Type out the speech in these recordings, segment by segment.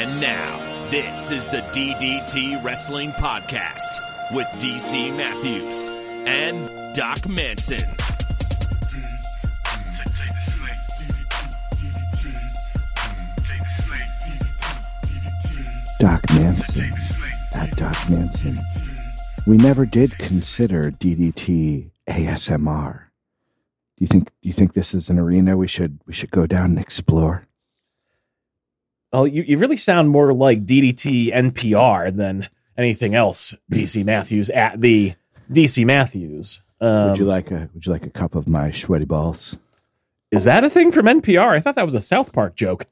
And now, this is the DDT Wrestling Podcast with DC Matthews and Doc Manson. Doc Manson at Doc Manson. We never did consider DDT ASMR. Do you think do you think this is an arena we should we should go down and explore? Well, you, you really sound more like DDT NPR than anything else, DC Matthews at the DC Matthews. Um, would you like a would you like a cup of my sweaty balls? is that a thing from NPR? I thought that was a South Park joke.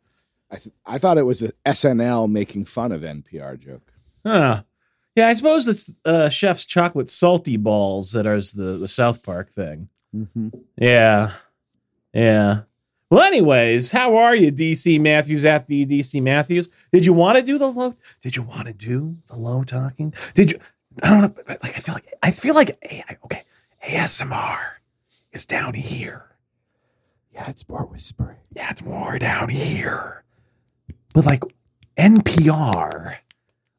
I th- I thought it was a SNL making fun of NPR joke. Huh. Yeah, I suppose it's uh, Chef's chocolate salty balls that are the, the South Park thing. Mm-hmm. Yeah. Yeah. Well, anyways, how are you, DC Matthews at the DC Matthews? Did you want to do the low? Did you want to do the low talking? Did you? I don't know. but, Like I feel like I feel like A- okay, ASMR is down here. Yeah, it's more whispering. Yeah, it's more down here. But like NPR,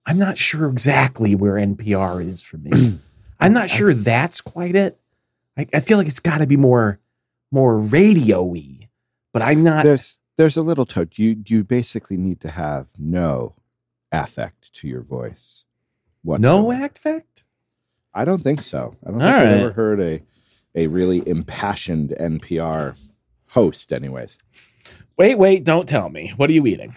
I'm not sure exactly where NPR is for me. I'm not sure that's quite it. I, I feel like it's got to be more more radio-y, but I'm not. There's there's a little touch. You you basically need to have no affect to your voice. no whatsoever. act fact. I don't think so. I don't All think I've ever heard a a really impassioned NPR host. Anyways, Wait, wait! Don't tell me. What are you eating?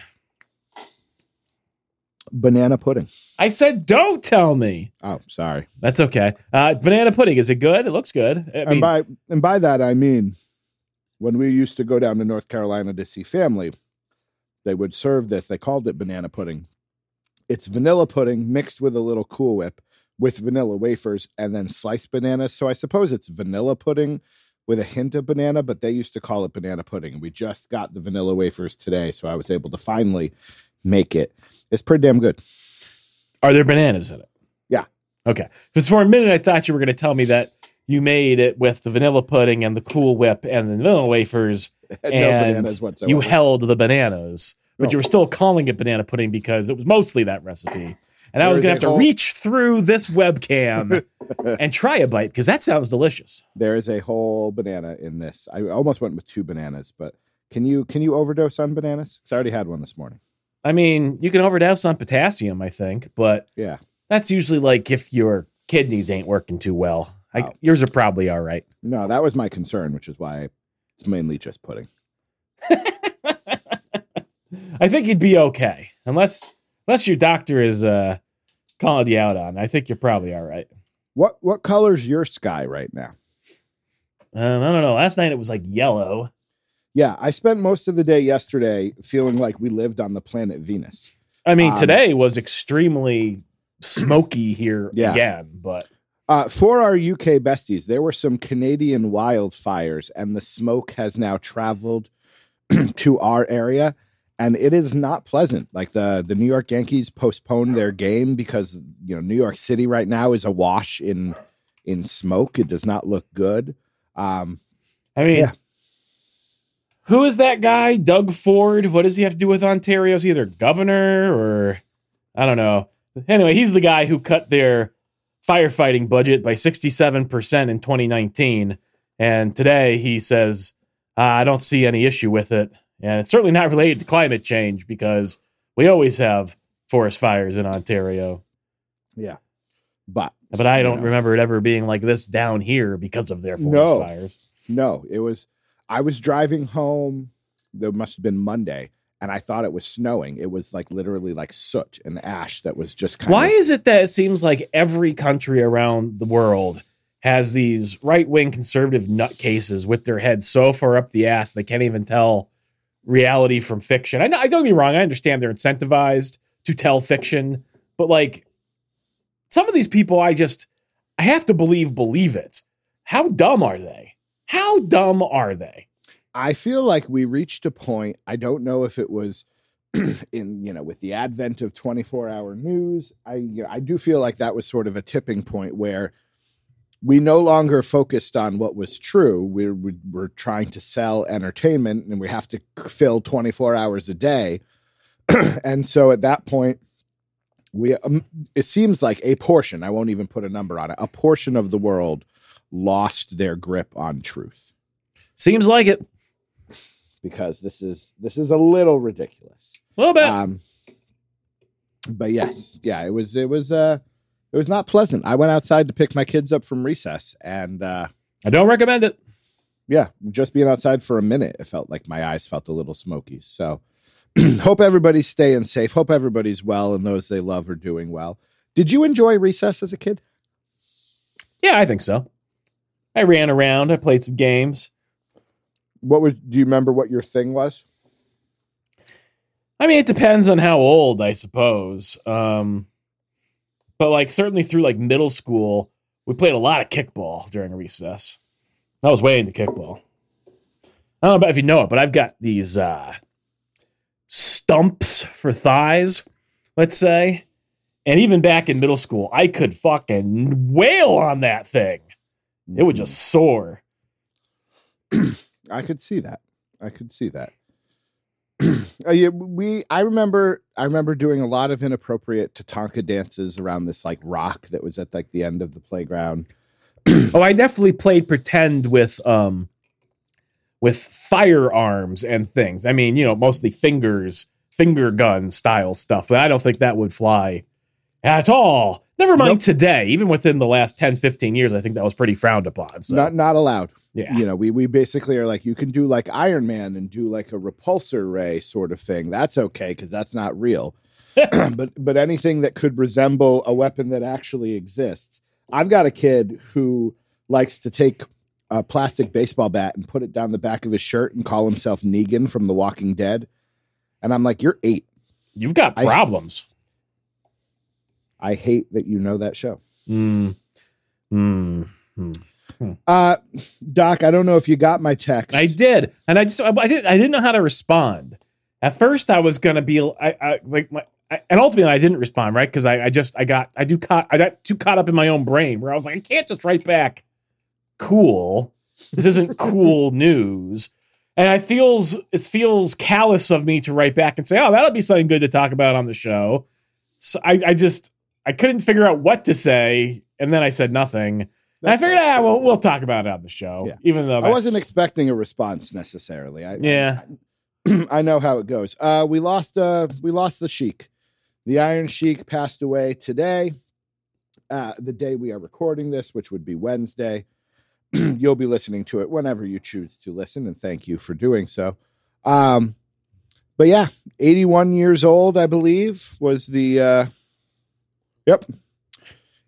banana pudding. I said, don't tell me. Oh, sorry. That's okay. Uh, banana pudding. Is it good? It looks good. I and by and by that I mean when we used to go down to North Carolina to see family, they would serve this. They called it banana pudding. It's vanilla pudding mixed with a little Cool Whip with vanilla wafers and then sliced bananas. So I suppose it's vanilla pudding with a hint of banana, but they used to call it banana pudding. And we just got the vanilla wafers today, so I was able to finally make it. It's pretty damn good. Are there bananas in it? Yeah. Okay. Because for a minute I thought you were going to tell me that you made it with the vanilla pudding and the Cool Whip and the vanilla wafers, no and whatsoever. you held the bananas, but No. you were still calling it banana pudding because it was mostly that recipe. And I was going to have to whole- reach through this webcam and try a bite because that sounds delicious. there is a whole banana in this. I almost went with two bananas, but can you can you overdose on bananas? 'Cause I already had one this morning. I mean, you can overdose on potassium, I think, but Yeah, that's usually like if your kidneys ain't working too well. I, Oh. Yours are probably all right. no, that was my concern, which is why it's mainly just pudding. I think you'd be okay, unless unless your doctor is uh, calling you out on. I think you're probably all right. What what color's your sky right now? Um, I don't know. Last night it was like yellow. Yeah, I spent most of the day yesterday feeling like we lived on the planet Venus. I mean, Um, today was extremely smoky here Yeah. again, but Uh, for our UK besties, there were some Canadian wildfires, and the smoke has now traveled to our area, and it is not pleasant. Like the the New York Yankees postponed their game because you know New York City right now is awash in in smoke. It does not look good. Um, I mean, Yeah. who is that guy? Doug Ford. What does he have to do with Ontario? Is he either governor or I don't know. Anyway, he's the guy who cut their firefighting budget by 67% in 2019. And today he says, uh, I don't see any issue with it. And it's certainly not related to climate change because we always have forest fires in Ontario. yeah, but But I don't Yeah. remember it ever being like this down here because of their forest No. fires. no, it was. I was driving home. There must have been Monday, and I thought it was snowing. It was like literally like soot and ash that was just kind Why of. is it that it seems like every country around the world has these right wing conservative nutcases with their heads so far up the ass they can't even tell reality from fiction? I, I don't get me wrong. I understand they're incentivized to tell fiction, but like some of these people, I just I have to believe believe it. How dumb are they? How dumb are they? I feel like we reached a point. I don't know if it was in you know with the advent of 24 hour news. I you know, I do feel like that was sort of a tipping point where we no longer focused on what was true. We're we- we're trying to sell entertainment, and we have to fill 24 hours a day. and so at that point, we um, it seems like a portion. I won't even put a number on it. A portion of the world lost their grip on truth Seems like it. Because this is this is a little ridiculous. A little bit. Um, but yes, yeah, it was it was uh it was not pleasant. I went outside to pick my kids up from recess, and uh, I don't recommend it. yeah, just being outside for a minute, it felt like my eyes felt a little smoky. So, hope everybody's staying safe. Hope everybody's well, and those they love are doing well. Did you enjoy recess as a kid? Yeah, I think so. I ran around. I played some games. What was? Do you remember what your thing was? I mean, it depends on how old, I suppose. Um, but like certainly through like middle school, we played a lot of kickball during recess. I was way into kickball. I don't know about if you know it, but I've got these uh, stumps for thighs, let's say. And even back in middle school, I could fucking wail on that thing. It would just soar. I could see that. I could see that. uh, yeah, we. I remember. I remember doing a lot of inappropriate Tatanka dances around this like rock that was at like the end of the playground. Oh, I definitely played pretend with um with firearms and things. I mean, you know, mostly fingers, finger gun style stuff, but I don't think that would fly at all. Never mind Nope. today. Even within the last 10, 15 years, I think that was pretty frowned upon. So Not not allowed. Yeah. You know, we we basically are like you can do like Iron Man and do like a repulsor ray sort of thing. That's okay because that's not real. but but anything that could resemble a weapon that actually exists. I've got a kid who likes to take a plastic baseball bat and put it down the back of his shirt and call himself Negan from The Walking Dead. And I'm like, you're eight. You've got I- problems. I hate that you know that show. Mm. Mm. Mm. Uh, Doc, I don't know if you got my text. I did, and I just I didn't I didn't know how to respond. At first, I was gonna be I, I like my. I, and ultimately, I didn't respond, right? Because I, I just I got I do caught I got too caught up in my own brain where I was like, I can't just write back, cool. This isn't cool news, and I feels it feels callous of me to write back and say, oh, that'll be something good to talk about on the show. So I, I just I couldn't figure out what to say, and then I said nothing. I figured, ah, well, we'll talk about it on the show, Yeah. even though I wasn't expecting a response necessarily. I, Yeah. I know how it goes. Uh, we lost. Uh, we lost the Sheik. The Iron Sheik passed away today, uh, the day we are recording this, which would be Wednesday. You'll be listening to it whenever you choose to listen, and thank you for doing so. Um, but yeah, 81 years old, I believe, was the. Uh, yep,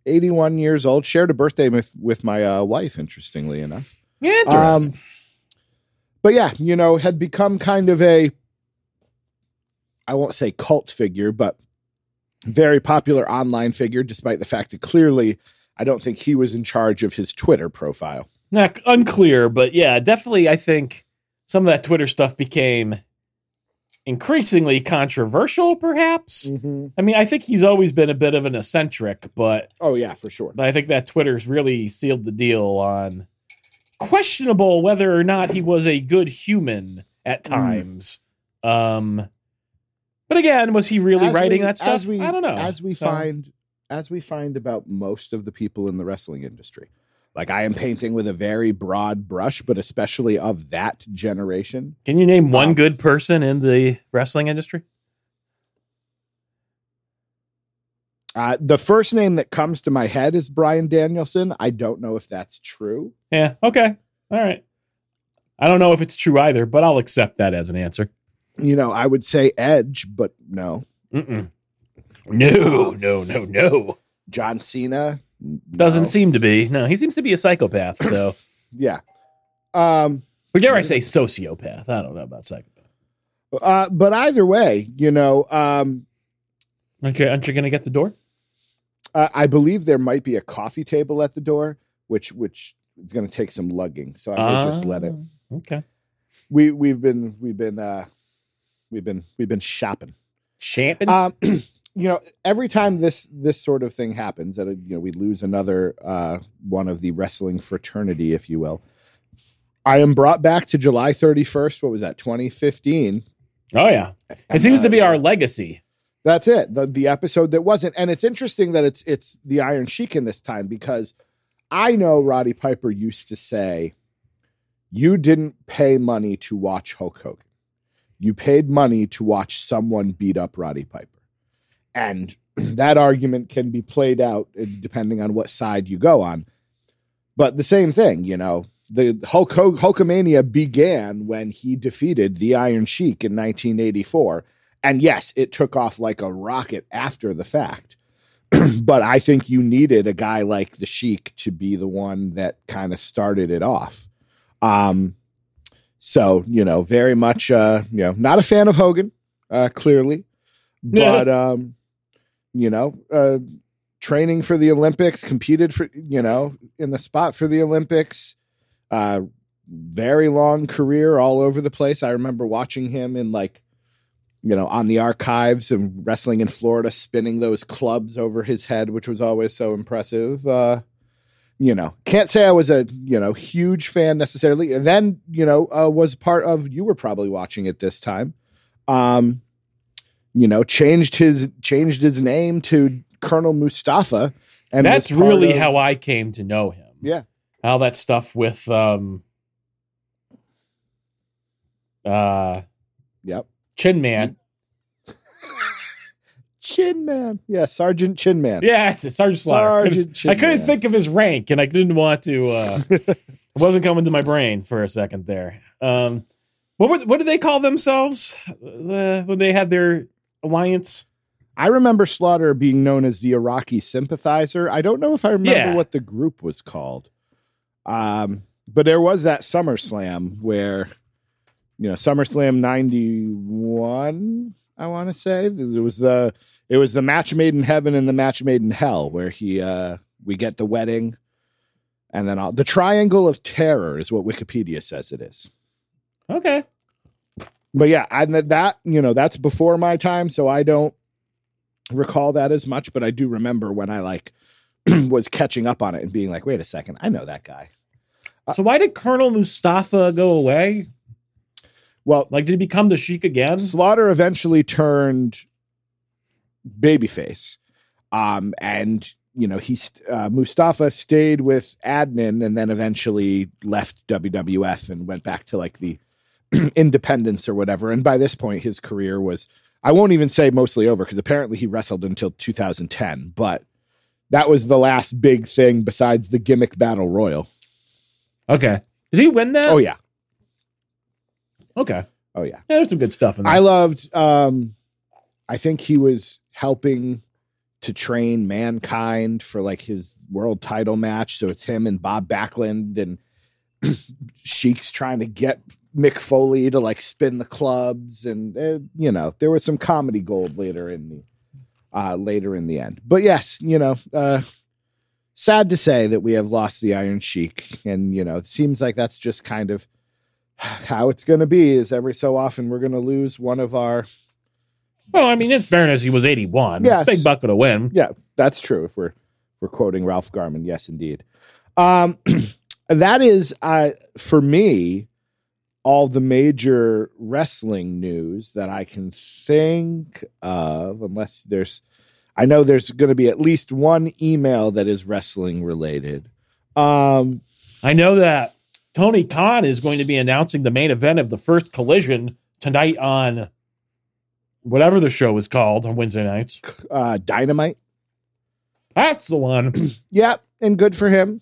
81 years old. Shared a birthday with with my uh, wife. Interestingly enough. Interesting. Um, but yeah, you know, had become kind of a, I won't say cult figure, but very popular online figure, despite the fact that clearly I don't think he was in charge of his Twitter profile. Not unclear, but yeah, definitely. I think some of that Twitter stuff became increasingly controversial. Perhaps. I mean, I think he's always been a bit of an eccentric, but Oh, yeah, for sure. but I think that Twitter's really sealed the deal on questionable whether or not he was a good human at Mm. times. Um, but again, was he really As writing we- that stuff? As we, I don't know. As we So- find, as we find about most of the people in the wrestling industry. Like I am painting with a very broad brush, but especially of that generation. Can you name one Um, good person in the wrestling industry? Uh, the first name that comes to my head is Bryan Danielson. I don't know if that's true. Yeah. Okay. All right. I don't know if it's true either, but I'll accept that as an answer. You know, I would say Edge, but no. Mm-mm. No, no, no, no. John Cena Doesn't no. seem to be. No, he seems to be a psychopath. So, Yeah. Um. or dare I say sociopath? I don't know about psychopath. Uh. But either way, you know, um, Okay, aren't you going to get the door? uh, I believe there might be a coffee table at the door, which which is going to take some lugging. So I may just let it. Ah, Okay. We we've been we've been uh we've been we've been shopping. Shopping. Um, you know, every time this this sort of thing happens, that uh, you know we lose another uh, one of the wrestling fraternity, if you will. I am brought back to July thirty first. What was that? Twenty fifteen. Oh yeah, it seems to be our legacy. That's it. The the episode that wasn't, and it's interesting that it's it's the Iron Sheik in this time because I know Roddy Piper used to say, "You didn't pay money to watch Hulk Hogan. You paid money to watch someone beat up Roddy Piper," and that argument can be played out uh, depending on what side you go on. But the same thing, you know, the Hulk Hulkamania began when he defeated the Iron Sheik in 1984 and yes, it took off like a rocket after the fact. but I think you needed a guy like the Sheik to be the one that kind of started it off. Um, so you know, very much, uh, you know, not a fan of Hogan, uh, clearly, but um, you know, uh, training for the Olympics, competed for, you know, in the spot for the Olympics. Uh, very long career all over the place. I remember watching him in like you know, on the archives and wrestling in Florida, spinning those clubs over his head, which was always so impressive. Uh, you know, can't say I was a you know huge fan necessarily. And then you know uh, was part of. You were probably watching it this time. Um, you know, changed his changed his name to Colonel Mustafa, and that's really of, how I came to know him. Yeah, all that stuff with um, uh, yep Chin Man. Chin Man. Yeah, Sergeant Chin Man. Yeah, it's a Sergeant Slaughter. Sergeant Chin I couldn't Man. think of his rank, and I didn't want to. Uh, it wasn't coming to my brain for a second there. Um, what were, what did they call themselves uh, when they had their alliance? I remember Slaughter being known as the Iraqi sympathizer. I don't know if I remember yeah. what the group was called. Um, but there was that SummerSlam where you know SummerSlam '91. I want to say it was the it was the match made in heaven and the match made in hell where he uh we get the wedding and then all, the triangle of terror is what Wikipedia says it is. Okay. But yeah, and that you know that's before my time, so I don't recall that as much. But I do remember when I like was catching up on it and being like, "Wait a second, I know that guy." So why did Colonel Mustafa go away? Well, like did he become the Sheik again? Slaughter eventually turned babyface, um, and you know he uh, Mustafa stayed with Adnan and then eventually left WWF and went back to like the independents or whatever. And by this point, his career was I won't even say mostly over because apparently he wrestled until 2010, but that was the last big thing besides the gimmick battle royal. Okay. Did he win that? Oh yeah. Okay. Oh yeah. Yeah, there's some good stuff in there. I loved um I think he was helping to train mankind for like his world title match. So it's him and Bob Backlund and Sheik's trying to get Mick Foley to like spin the clubs and uh, you know, there was some comedy gold later in the uh later in the end. But yes, you know, uh sad to say that we have lost the Iron Sheik and you know, it seems like that's just kind of how it's going to be is every so often we're going to lose one of our. Well, I mean, in fairness, he was 81. Yes. Big bucket of win. Yeah, that's true. If we're we're quoting Ralph Garman, yes, indeed. Um, that is, uh, for me, all the major wrestling news that I can think of, unless there's, I know there's going to be at least one email that is wrestling related. Um, I know that Tony Khan is going to be announcing the main event of the first collision tonight on whatever the show is called on Wednesday nights. Uh, Dynamite. That's the one. yep. and good for him.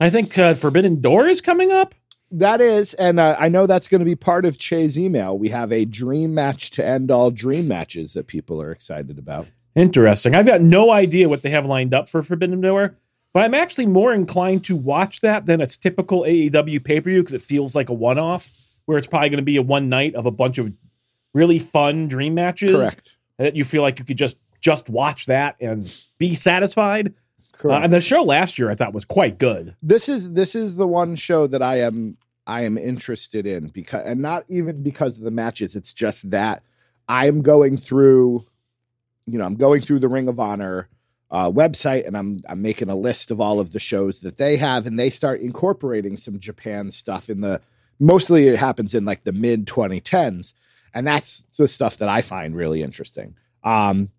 I think uh, Forbidden Door is coming up. That is, and uh, I know that's going to be part of Che's email. We have a dream match to end all dream matches that people are excited about. Interesting. I've got no idea what they have lined up for Forbidden Door. But I'm actually more inclined to watch that than its typical AEW pay per view because it feels like a one off, where it's probably going to be a one night of a bunch of really fun dream matches. Correct. That you feel like you could just just watch that and be satisfied. Uh, and the show last year I thought was quite good. This is this is the one show that I am I am interested in because and not even because of the matches. It's just that I'm going through, you know, I'm going through the Ring of Honor uh, website and I'm I'm making a list of all of the shows that they have and they start incorporating some Japan stuff in the mostly it happens in like the mid 2010s and that's the stuff that I find really interesting. Um,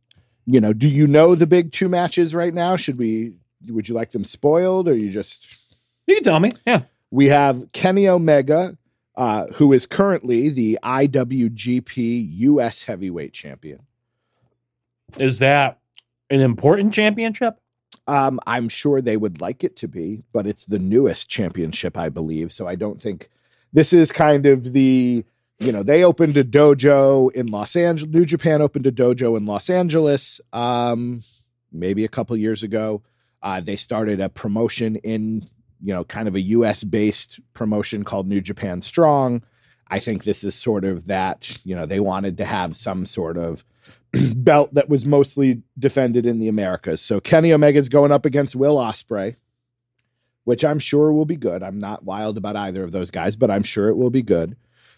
you know, do you know the big two matches right now? Should we? Would you like them spoiled, or you just? You can tell me. Yeah. We have Kenny Omega, uh, who is currently the IWGP US Heavyweight Champion. Is that an important championship? Um, I'm sure they would like it to be, but it's the newest championship, I believe. So I don't think this is kind of the, you know, they opened a dojo in Los Angeles. New Japan opened a dojo in Los Angeles, um, maybe a couple years ago. Uh, they started a promotion in, you know, kind of a US based promotion called New Japan Strong. I think this is sort of that, you know, they wanted to have some sort of belt that was mostly defended in the Americas. So Kenny Omega's going up against Will Ospreay, which I'm sure will be good. I'm not wild about either of those guys, but I'm sure it will be good.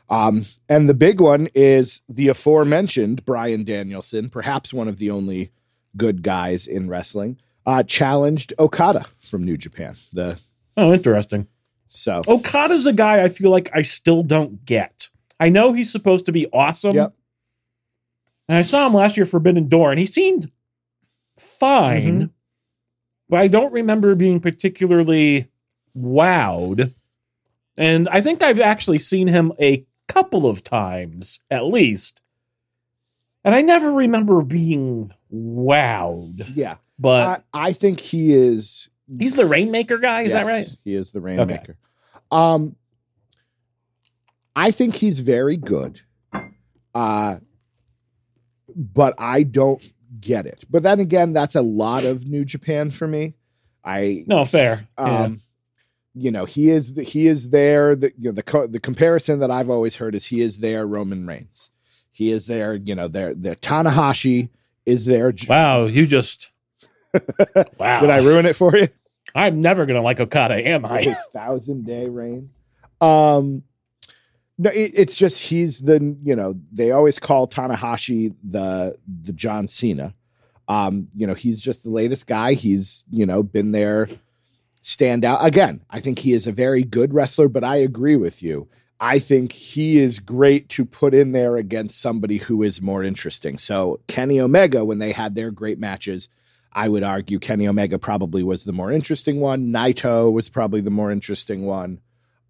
Um, and the big one is the aforementioned Bryan Danielson, perhaps one of the only good guys in wrestling, uh, challenged Okada from New Japan. The Oh, interesting. so Okada's a guy I feel like I still don't get. I know he's supposed to be awesome. Yep. And I saw him last year, Forbidden Door, and he seemed fine, Mhm. but I don't remember being particularly wowed. And I think I've actually seen him a couple of times at least. And I never remember being wowed. yeah, But I, I think he is he's the Rainmaker guy, is that right? He is the rainmaker. Um, I think he's very good. Uh, but I don't get it. But then again, that's a lot of New Japan for me. I No, fair. um yeah. You know, he is the, he is there the you know the co- the comparison that I've always heard is he is there Roman Reigns. He is there, you know, there there Tanahashi is there. Wow, you just Wow. Did I ruin it for you? I'm never gonna like Okada, am I? his thousand day reign. Um, no, it, it's just he's the you know they always call Tanahashi the the John Cena. Um, you know he's just the latest guy. He's you know been there, stand out again. I think he is a very good wrestler, but I agree with you. I think he is great to put in there against somebody who is more interesting. So Kenny Omega, when they had their great matches, I would argue Kenny Omega probably was the more interesting one. Naito was probably the more interesting one.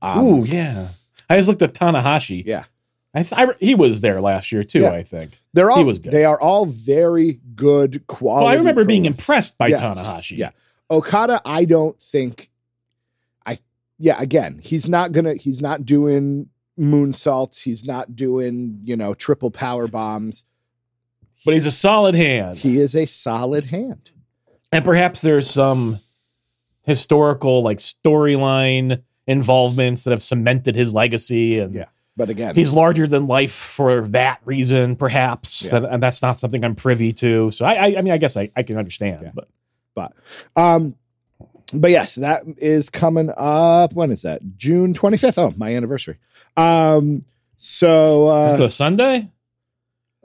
Um, Ooh, yeah. I just looked at Tanahashi. yeah, I, th- I he was there last year too. Yeah. I think. they're all He was good. they are all very good quality. Well, I remember being impressed by Yes. Tanahashi. Yeah. Okada, I don't think. I yeah. Again, he's not gonna. He's not doing moonsaults. He's not doing you know triple power bombs. but he's a solid hand, He is a solid hand. and perhaps there's some historical like storyline involvements that have cemented his legacy, and Yeah. But again, he's larger than life for that reason, perhaps, Yeah. And that's not something I'm privy to. So I, I, I mean, I guess I, I can understand, Yeah. but but um but yes that is coming up when is that june 25th oh my anniversary um so uh it's a Sunday.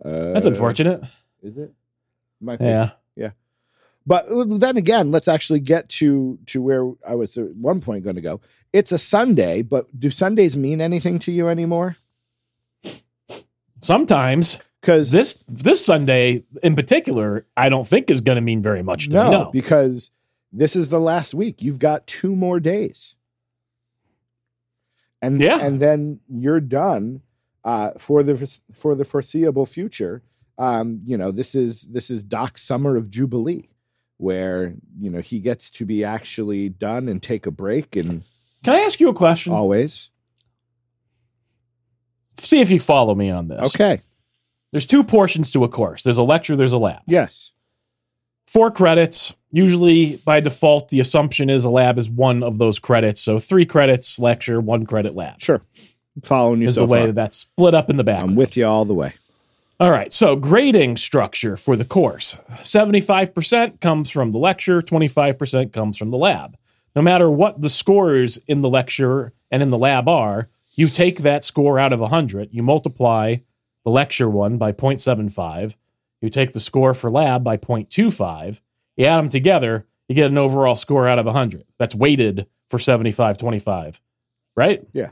That's uh, unfortunate. is it might be. Yeah. but then again let's actually get to to where i was at one point going to go it's a sunday but do sundays mean anything to you anymore Sometimes because this this Sunday in particular, I don't think is going to mean very much to no, me. No, because this is the last week you've got two more days and Yeah. and then you're done uh, for the for the foreseeable future um, you know this is this is doc's summer of jubilee where you know he gets to be actually done and take a break and Can I ask you a question? always See if you follow me on this. okay There's two portions to a course. There's a lecture. There's a lab. yes Four credits. Usually, by default, the assumption is a lab is one of those credits. So three credits lecture, one credit lab sure following you is so the way far. that that's split up in the back. i'm with you all the way All right. So grading structure for the course 75% comes from the lecture, 25% comes from the lab. No matter what the scores in the lecture and in the lab are, you take that score out of 100, you multiply the lecture one by 0.75, you take the score for lab by 0.25, you add them together, you get an overall score out of 100. That's weighted for 75 25, right? Yeah.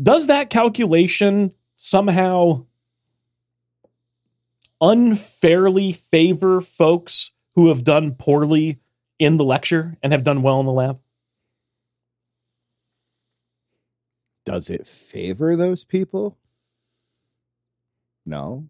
does that calculation somehow unfairly favor folks who have done poorly in the lecture and have done well in the lab? Does it favor those people? No.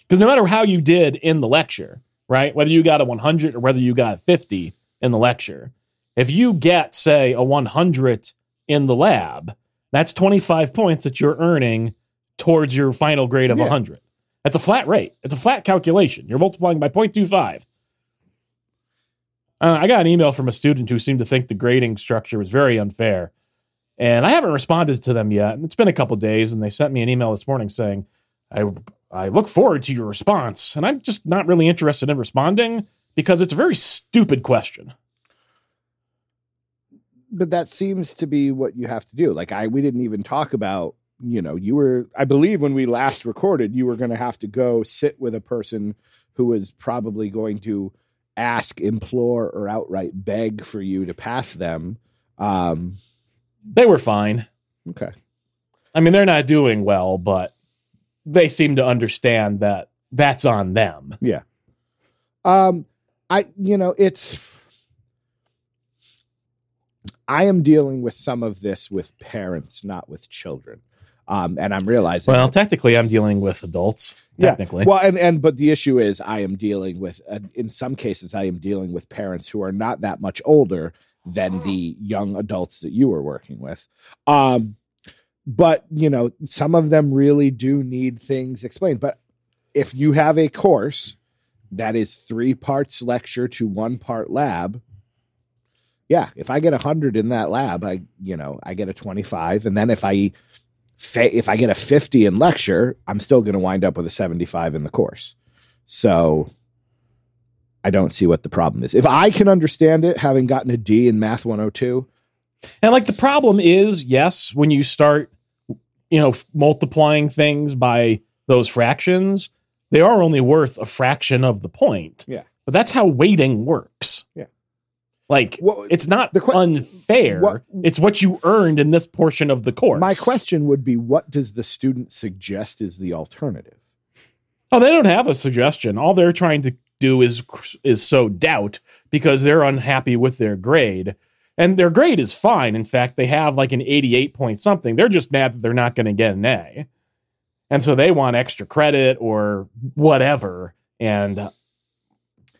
Because no matter how you did in the lecture, right? Whether you got a 100 or whether you got a 50 in the lecture, if you get, say, a 100 in the lab, that's 25 points that you're earning towards your final grade of Yeah. 100. That's a flat rate. It's a flat calculation. You're multiplying by 0.25. Uh, I got an email from a student who seemed to think the grading structure was very unfair. And I haven't responded to them yet. And it's been a couple days, and they sent me an email this morning saying, I, I look forward to your response. And I'm just not really interested in responding because it's a very stupid question. but that seems to be what you have to do. Like I, we didn't even talk about. You know, you were. I believe when we last recorded, you were going to have to go sit with a person who was probably going to ask, implore, or outright beg for you to pass them. Um, They were fine. okay. I mean, they're not doing well, but they seem to understand that that's on them. Yeah. Um, I, you know, it's. I am dealing with some of this with parents, not with children. Um, and I'm realizing Well, technically, I'm dealing with adults. Yeah. Technically, Well, and and but the issue is, I am dealing with. Uh, in some cases, I am dealing with parents who are not that much older than the young adults that you were working with. Um, but you know, some of them really do need things explained. But if you have a course that is three parts lecture to one part lab, yeah, if I get a hundred in that lab, I you know I get a twenty five, and then if I if I get a 50 in lecture, I'm still going to wind up with a 75 in the course. So I don't see what the problem is. If I can understand it, having gotten a D in Math 102, and like the problem is, yes, when you start, you know, multiplying things by those fractions, they are only worth a fraction of the point. Yeah. but that's how weighting works. Yeah. like What- it's not the que- unfair. what- it's what you earned in this portion of the course. my question would be what does the student suggest is the alternative? Oh, they don't have a suggestion. All they're trying to do is is sow doubt because they're unhappy with their grade. And their grade is fine. In fact, they have like an 88 point something. They're just mad that they're not going to get an A. And so they want extra credit or whatever. And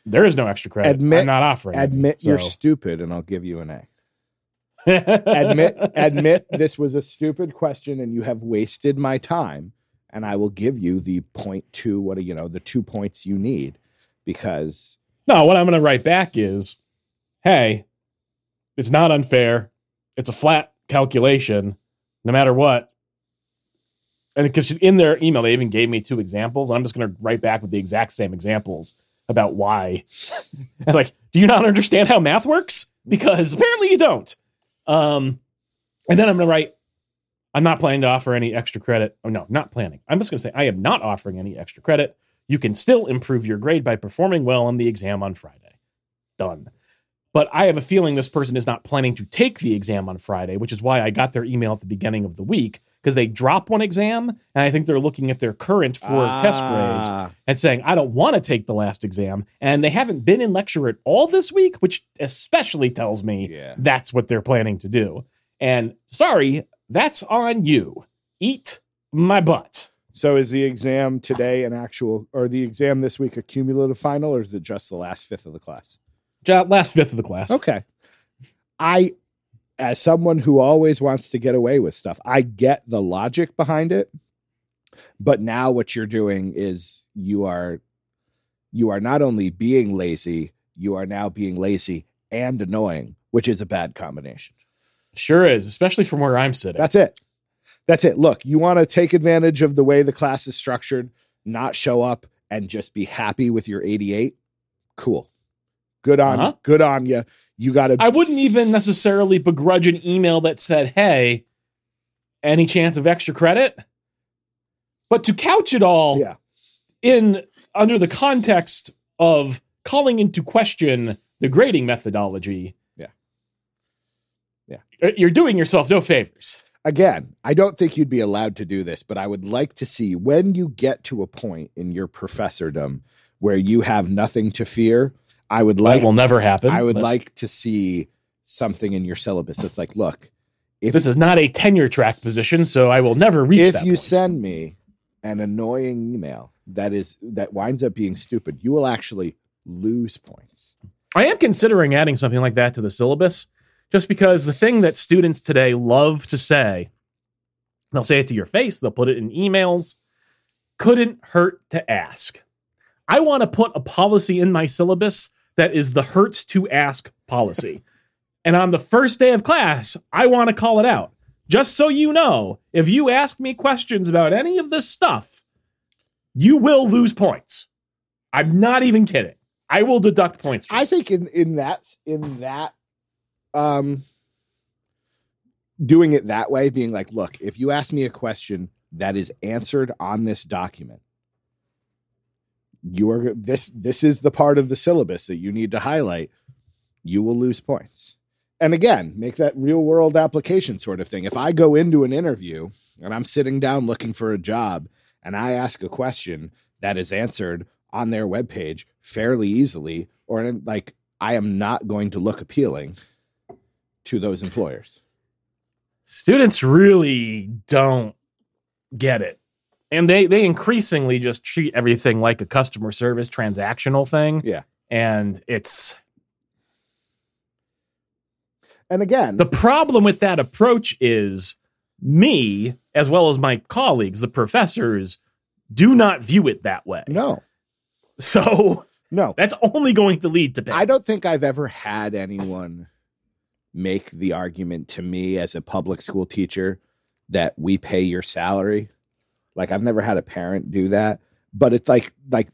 there is no extra credit. Admit- I'm not offering. Admit you're stupid and I'll give you an A. Admit admit this was a stupid question and you have wasted my time and I will give you the point two what you know the two points you need because No, what I'm going to write back is, hey, it's not unfair. It's a flat calculation, no matter what. And because in their email, they even gave me two examples. I'm just going to write back with the exact same examples about why. like, do you not understand how math works? Because apparently you don't. Um, and then I'm going to write, I'm not planning to offer any extra credit. Oh, no, not planning. I'm just going to say, I am not offering any extra credit. You can still improve your grade by performing well on the exam on Friday. Done. But I have a feeling this person is not planning to take the exam on Friday, which is why I got their email at the beginning of the week because they drop one exam and I think they're looking at their current four test grades Ah, and saying, I don't want to take the last exam. And they haven't been in lecture at all this week, which especially tells me Yeah. that's what they're planning to do. And sorry, that's on you. Eat my butt. So is the exam today an actual, or the exam this week a cumulative final, or is it just the last fifth of the class? Last fifth of the class. Okay. I, as someone who always wants to get away with stuff, I get the logic behind it. But now what you're doing is you are, you are not only being lazy, you are now being lazy and annoying, which is a bad combination. Sure is, especially from where I'm sitting. That's it. That's it. Look, you want to take advantage of the way the class is structured, not show up and just be happy with your 88. Cool. Good on Uh-huh. good on you. You got to I wouldn't even necessarily begrudge an email that said, "Hey, any chance of extra credit?" But to couch it all Yeah. in under the context of calling into question the grading methodology, Yeah. Yeah. you're doing yourself no favors. Again, I don't think you'd be allowed to do this, but I would like to see when you get to a point in your professordom where you have nothing to fear. I would like That will never happen. I would but like to see something in your syllabus that's like, look, if This is not a tenure track position, so I will never reach that. if you point. send me an annoying email that is that winds up being stupid, you will actually lose points. I am considering adding something like that to the syllabus, just because the thing that students today love to say, they'll say it to your face, they'll put it in emails, couldn't hurt to ask. I want to put a policy in my syllabus that is the hurts to ask policy. and on the first day of class, I want to call it out. Just so you know, if you ask me questions about any of this stuff, you will lose points. I'm not even kidding. I will deduct points. I think in in that in that um doing it that way, being like, look, if you ask me a question that is answered on this document, you are this this is the part of the syllabus that you need to highlight. You will lose points. And again, make that real world application sort of thing. If I go into an interview and I'm sitting down looking for a job and I ask a question that is answered on their webpage fairly easily, or like I am not going to look appealing to those employers. students really don't get it and they they increasingly just treat everything like a customer service transactional thing Yeah. and it's And again, the problem with that approach is me as well as my colleagues the professors do not view it that way no, so no. that's only going to lead to I don't think I've ever had anyone make the argument to me as a public school teacher that we pay your salary. Like I've never had a parent do that, but it's like like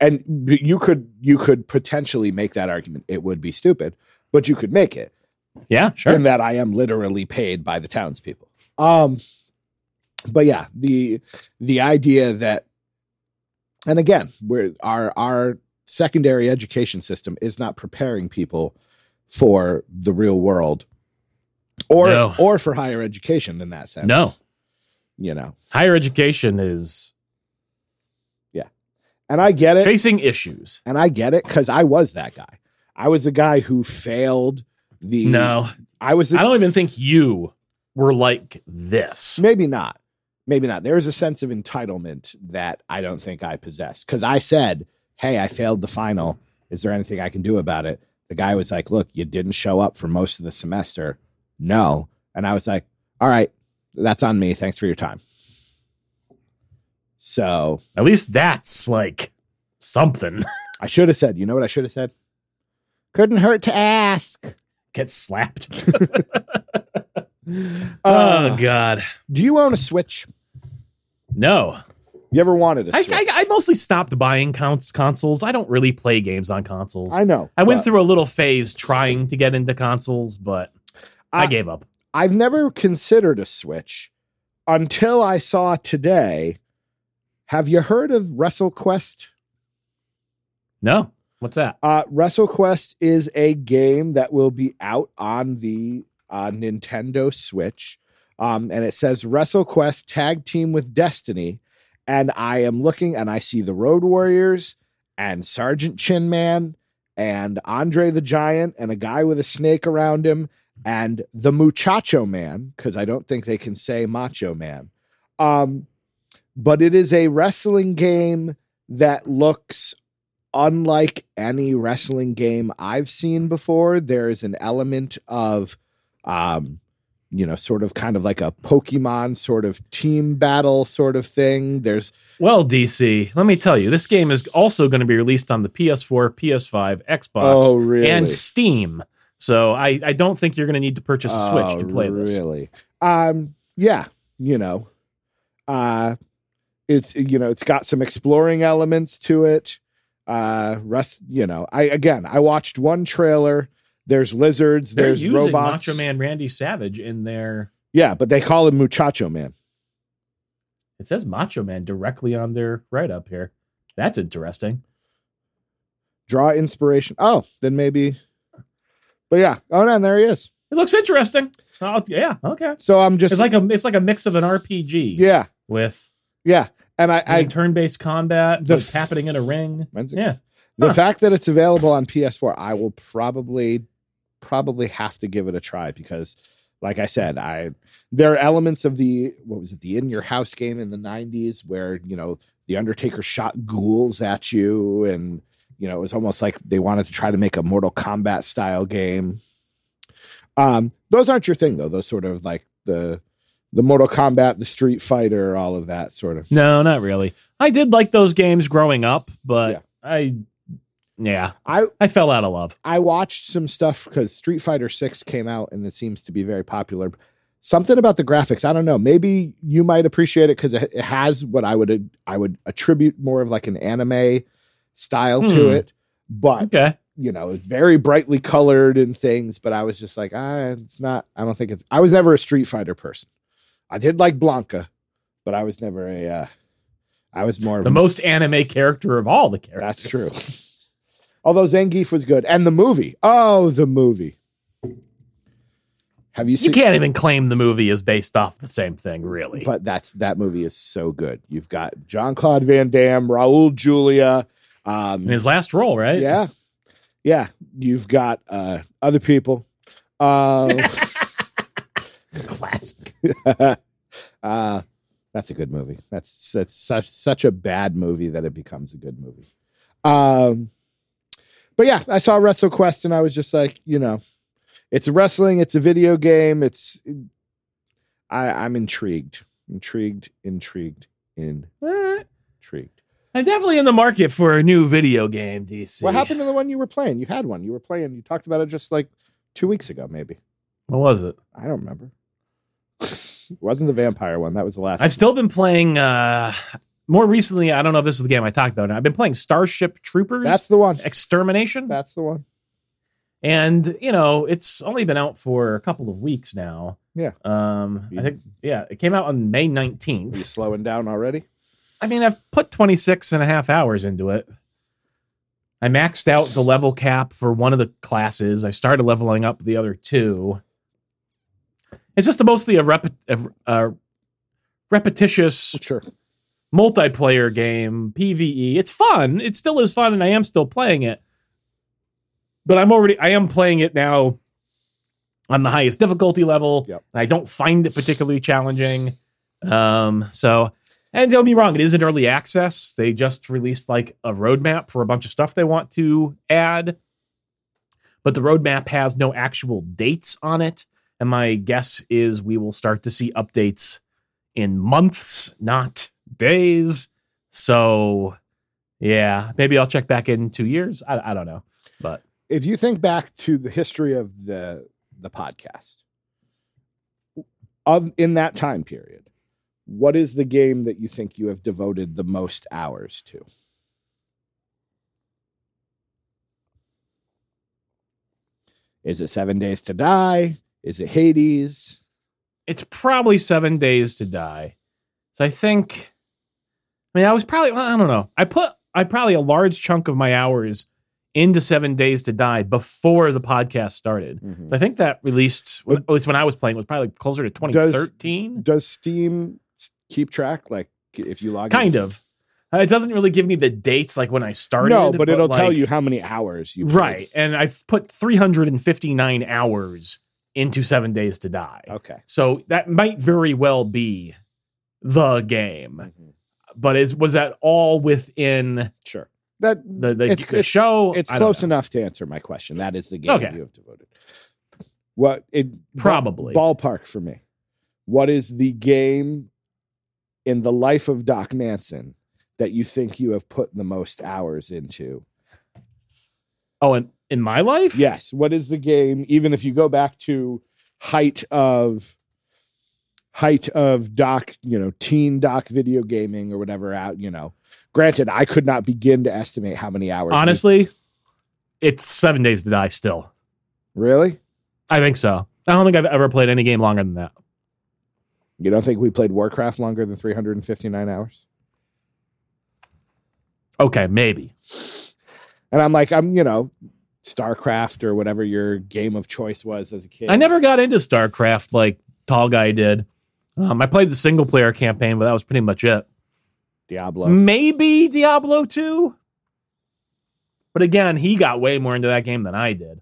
and you could you could potentially make that argument. It would be stupid, but you could make it. yeah sure in that I am literally paid by the townspeople. Um, but yeah, the the idea that, and again, where our our secondary education system is not preparing people for the real world, or No. or for higher education in that sense. no you know, higher education is Yeah. and I get it. facing issues and I get it because I was that guy. I was the guy who failed the. no I was the I don't even think you were like this. Maybe not. Maybe not. There is a sense of entitlement that I don't think I possess. Because I said, Hey, I failed the final. Is there anything I can do about it? The guy was like, Look, you didn't show up for most of the semester. No. And I was like, All right, that's on me. Thanks for your time. So At least that's like something. I should have said, You know what I should have said? Couldn't hurt to ask. Get slapped. Uh, oh God, do you own a Switch? no. You ever wanted a I, Switch? I, I mostly stopped buying cons- consoles. I don't really play games on consoles. I, know. I went but through a little phase trying to get into consoles, but I I- gave up. I've never considered a Switch until I saw today. Have you heard of WrestleQuest? No, what's that? Uh, WrestleQuest is a game that will be out on the uh, Nintendo Switch. Um, and it says WrestleQuest tag team with Destiny. And I am looking and I see the Road Warriors and Sergeant Chin Man and Andre the Giant and a guy with a snake around him and the Muchacho Man, because I don't think they can say Macho Man. Um, but it is a wrestling game that looks unlike any wrestling game I've seen before. There is an element of, um, you know, sort of kind of like a Pokemon sort of team battle sort of thing. There's Well, DC, let me tell you, this game is also going to be released on the PS4, PS5, Xbox, oh really and Steam. So I, I don't think you're going to need to purchase a Switch Oh, to play this. Really? Um, yeah, you know, uh, it's you know, it's got some exploring elements to it. Uh, rest, you know, I again, I watched one trailer. There's lizards. They're there's using robots. Macho Man Randy Savage in their. Yeah, but they call him Muchacho Man. It says Macho Man directly on their write up here. That's interesting. Draw inspiration. Oh, then maybe. But yeah. Oh no, and there he is. It looks interesting. Oh, yeah, okay. So I'm just It's like a it's like a mix of an RPG yeah, with yeah. And I, I turn-based combat. The What's happening in a ring? Yeah. the Huh. fact that it's available on PS4, I will probably probably have to give it a try because like I said, I there are elements of the what was it, the in your house game in the 90s where, you know, the Undertaker shot ghouls at you and you know, it was almost like they wanted to try to make a Mortal Kombat style game. Um, those aren't your thing though. Those sort of like the the Mortal Kombat, the Street Fighter, all of that sort of. No, not really. I did like those games growing up, but Yeah. I yeah, I I fell out of love. I watched some stuff because Street Fighter Six came out and it seems to be very popular. Something about the graphics, I don't know. Maybe you might appreciate it because it it has what I would I would attribute more of like an anime style to Hmm. it. But Okay. you know, it's very brightly colored and things. But I was just like, ah, it's not. I don't think it's. I was never a Street Fighter person. I did like Blanka, but I was never a. Uh, I was more of The most anime character of all the characters. that's true. Although Zangief was good, and the movie. Oh, the movie. Have you You can't even claim the movie is based off the same thing, really. But that's that movie is so good. You've got Jean-Claude Van Damme, Raul Julia. Um, in his last role, right? yeah, yeah. You've got uh, other people. Um, Classic. uh, that's a good movie. That's that's such such a bad movie that it becomes a good movie. Um, but yeah, I saw WrestleQuest and I was just like, you know, it's wrestling. It's a video game. It's I, I'm intrigued, intrigued, intrigued, Alright. intrigued. I'm definitely in the market for a new video game, DC. What happened to the one you were playing? You had one. You were playing. You talked about it just like two weeks ago, maybe. What was it? I don't remember. it wasn't the vampire one. That was the last. I've still been playing uh more recently, I don't know if this is the game I talked about. I've been playing Starship Troopers That's the one. Extermination. That's the one. and you know, it's only been out for a couple of weeks now. Yeah. Um I think yeah, it came out on May Are you 19th. slowing down already? I mean, I've put 26 and a half hours into it. I maxed out the level cap for one of the classes. I started leveling up the other two. It's just a mostly a, rep- a, a repetitious Sure. Multiplayer game, PvE. It's fun. It still is fun, and I am still playing it. But I'm already I am playing it now on the highest difficulty level. Yep. And I don't find it particularly challenging. Um, so and don't be wrong, it is in early access. They just released like a roadmap for a bunch of stuff they want to add. But the roadmap has no actual dates on it. And my guess is we will start to see updates in months, not days. So, yeah, maybe I'll check back in two years. I, I don't know, but If you think back to the history of the the podcast, of in that time period, what is the game that you think you have devoted the most hours to? Is it Seven Days to Die? Is it Hades? it's probably seven days to die. So I think, I mean, I was probably, well, I don't know. I put, I probably a large chunk of my hours into seven days to die before the podcast started. So I think that released, at least when I was playing, was probably closer to 2013. Does Steam keep track? Like if you log in? kind of. Uh, It doesn't really give me the dates like when I started. No, but it'll tell you how many hours you Right. And I've put 359 hours into seven days to die. Okay. So that might very well be the game. Mhm. But is was that all within Sure. That the the, It's- the it's- show? it's close know. enough to answer my question. That is the game Okay. you have devoted. What it Probably. ballpark for me. What is the game in the life of Doc Manson that you think you have put the most hours into? Oh, and in my life? Yes. What is the game? Even if you go back to height of height of Doc, you know, teen Doc video gaming or whatever out, you know. Granted, I could not begin to estimate how many hours. we- Honestly, it's seven days to die still. really? I think so. I don't think I've ever played any game longer than that. You don't think we played Warcraft longer than 359 hours? Okay, maybe. And I'm like, I'm, you know, StarCraft or whatever your game of choice was as a kid. I never got into StarCraft like Tall Guy did. Um, I played the single player campaign, but that was pretty much it. Diablo. Maybe Diablo 2. But again, he got way more into that game than I did.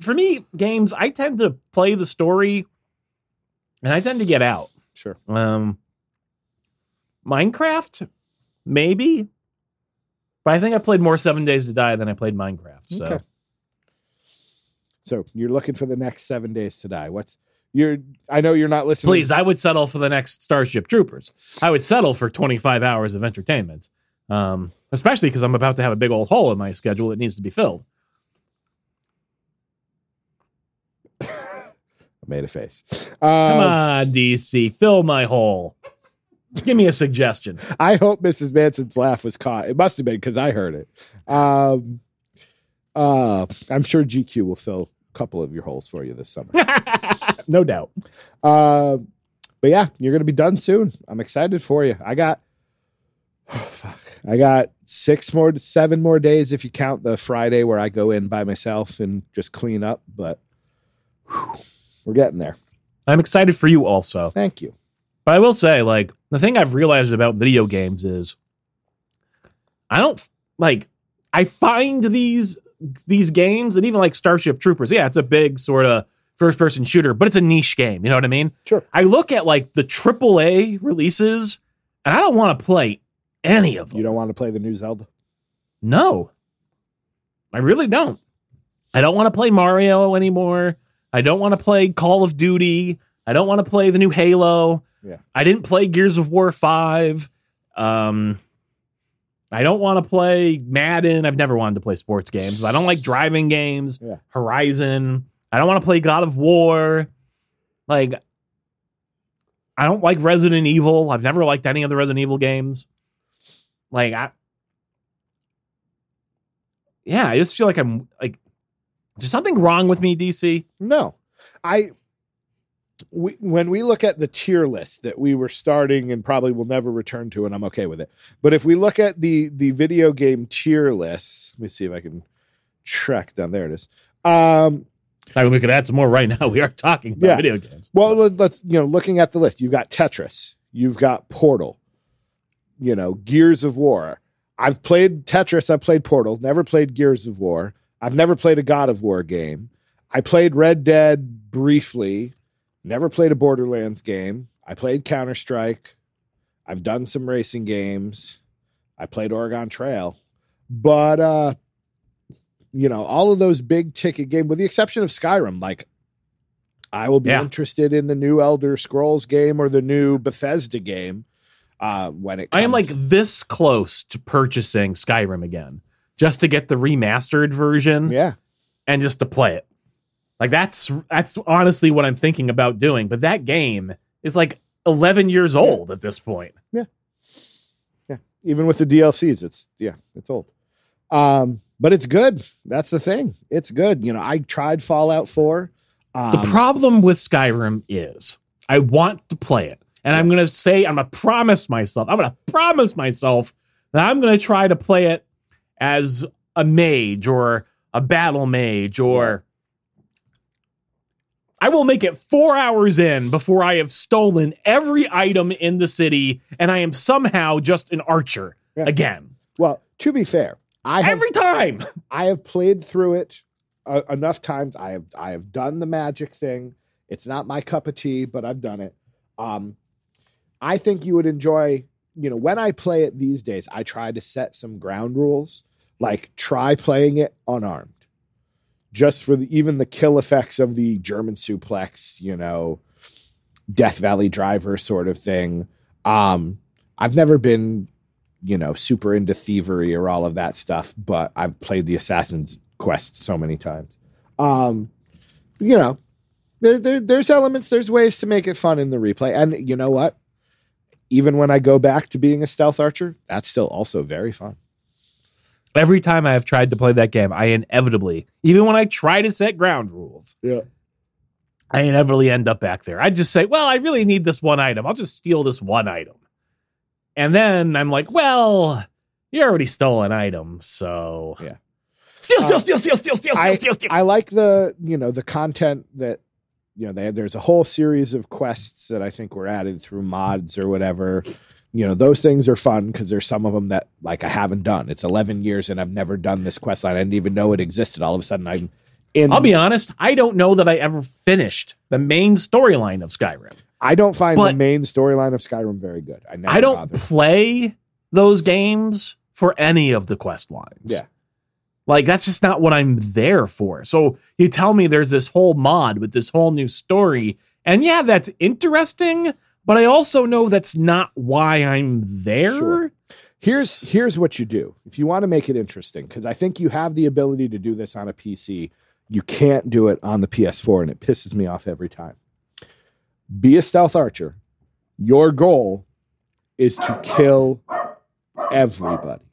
For me, games, I tend to play the story and I tend to get out. Sure. Um, Minecraft, maybe. But I think I played more Seven Days to Die than I played Minecraft. So Okay. So you're looking for the next seven days to die. What's you're? I know you're not listening. please, I would settle for the next Starship Troopers. I would settle for 25 hours of entertainment. Um, especially because I'm about to have a big old hole in my schedule that needs to be filled. I made a face. Come Um, on, DC, fill my hole. Give me a suggestion. I hope Mrs. Manson's laugh was caught. It must have been because I heard it. Um, uh, I'm sure GQ will fill couple of your holes for you this summer. no doubt. Uh, but yeah, you're gonna be done soon. I'm excited for you. I got, oh, fuck, I got six more, seven more days if you count the Friday where I go in by myself and just clean up. But whew, we're getting there. I'm excited for you also. Thank you. But I will say, like, the thing I've realized about video games is I don't like I find these these games and even like Starship Troopers, yeah, it's a big sort of first person shooter, but it's a niche game. You know what I mean? Sure. I look at like the AAA releases and I don't want to play any of them. You don't want to play the new Zelda? No, I really don't. I don't want to play Mario anymore. I don't want to play Call of Duty. I don't want to play the new Halo. Yeah. I didn't play Gears of War 5. Um, I don't want to play Madden. I've never wanted to play sports games. I don't like driving games. Yeah. Horizon. I don't want to play God of War. Like, I don't like Resident Evil. I've never liked any of the Resident Evil games. Like, I, yeah, I just feel like I'm like, there's something wrong with me, DC. No, I. We, when we look at the tier list that we were starting and probably will never return to, and I'm okay with it. But if we look at the the video game tier list, let me see if I can track down. There it is. Um, I mean, we could add some more right now. We are talking about Yeah. video games. well, let- let's you know, looking at the list, you've got Tetris, you've got Portal, you know, Gears of War. I've played Tetris, I've played Portal, never played Gears of War. I've never played a God of War game. I played Red Dead briefly, never played a Borderlands game. I played Counter Strike. I've done some racing games. I played Oregon Trail. But uh you know, all of those big ticket games, with the exception of Skyrim, like I will be Yeah. interested in the new Elder Scrolls game or the new Bethesda game uh, when it. I am like this close to purchasing Skyrim again, just to get the remastered version yeah, and just to play it. Like that's that's honestly what I'm thinking about doing. But that game is like 11 years old at this point. yeah. Yeah. Even with the DLCs, it's yeah, it's old. Um, but it's good. That's the thing. It's good. You know, I tried Fallout Four. Um, The problem with Skyrim is I want to play it. And I'm going to say, I'm going to promise myself, I'm going to promise myself that I'm going to try to play it as a mage or a battle mage or I will make it four hours in before I have stolen every item in the city and I am somehow just an archer Yeah. again. well, to be fair, I have Every time. I have played through it uh, enough times. I have I have done the magic thing. It's not my cup of tea, but I've done it. Um, I think you would enjoy. You know, when I play it these days, I try to set some ground rules. Like try playing it unarmed, just for the, even the kill effects of the German suplex. You know, Death Valley Driver sort of thing. Um, I've never been you know, super into thievery or all of that stuff, but I've played the Assassin's Quest so many times. Um, you know, there, there there's elements, there's ways to make it fun in the replay. And you know what? Even when I go back to being a stealth archer, that's still also very fun. Every time I have tried to play that game, I inevitably, even when I try to set ground rules, Yeah. I inevitably end up back there. I just say, well, I really need this one item. I'll just steal this one item. And then I'm like, well, you already stole an item. So Yeah. Steal, steal, Uh, steal, steal, steal, steal, steal, I, steal, steal. I like the you know the content that you know they, there's a whole series of quests that I think were added through mods or whatever. You know those things are fun because there's some of them that like I haven't done. It's 11 years and I've never done this quest line. I didn't even know it existed. All of a sudden I'm in. I'll be honest, I don't know that I ever finished the main storyline of Skyrim. I don't find the main storyline of Skyrim very good. I never I don't bothered. play those games for any of the quest lines. Yeah. Like that's just not what I'm there for. So you tell me there's this whole mod with this whole new story, and yeah, that's interesting, but I also know that's not why I'm there. Sure. Here's here's what you do if you want to make it interesting because I think you have the ability to do this on a PC. You can't do it on the PS4, and it pisses me off every time. Be a stealth archer. Your goal is to kill everybody.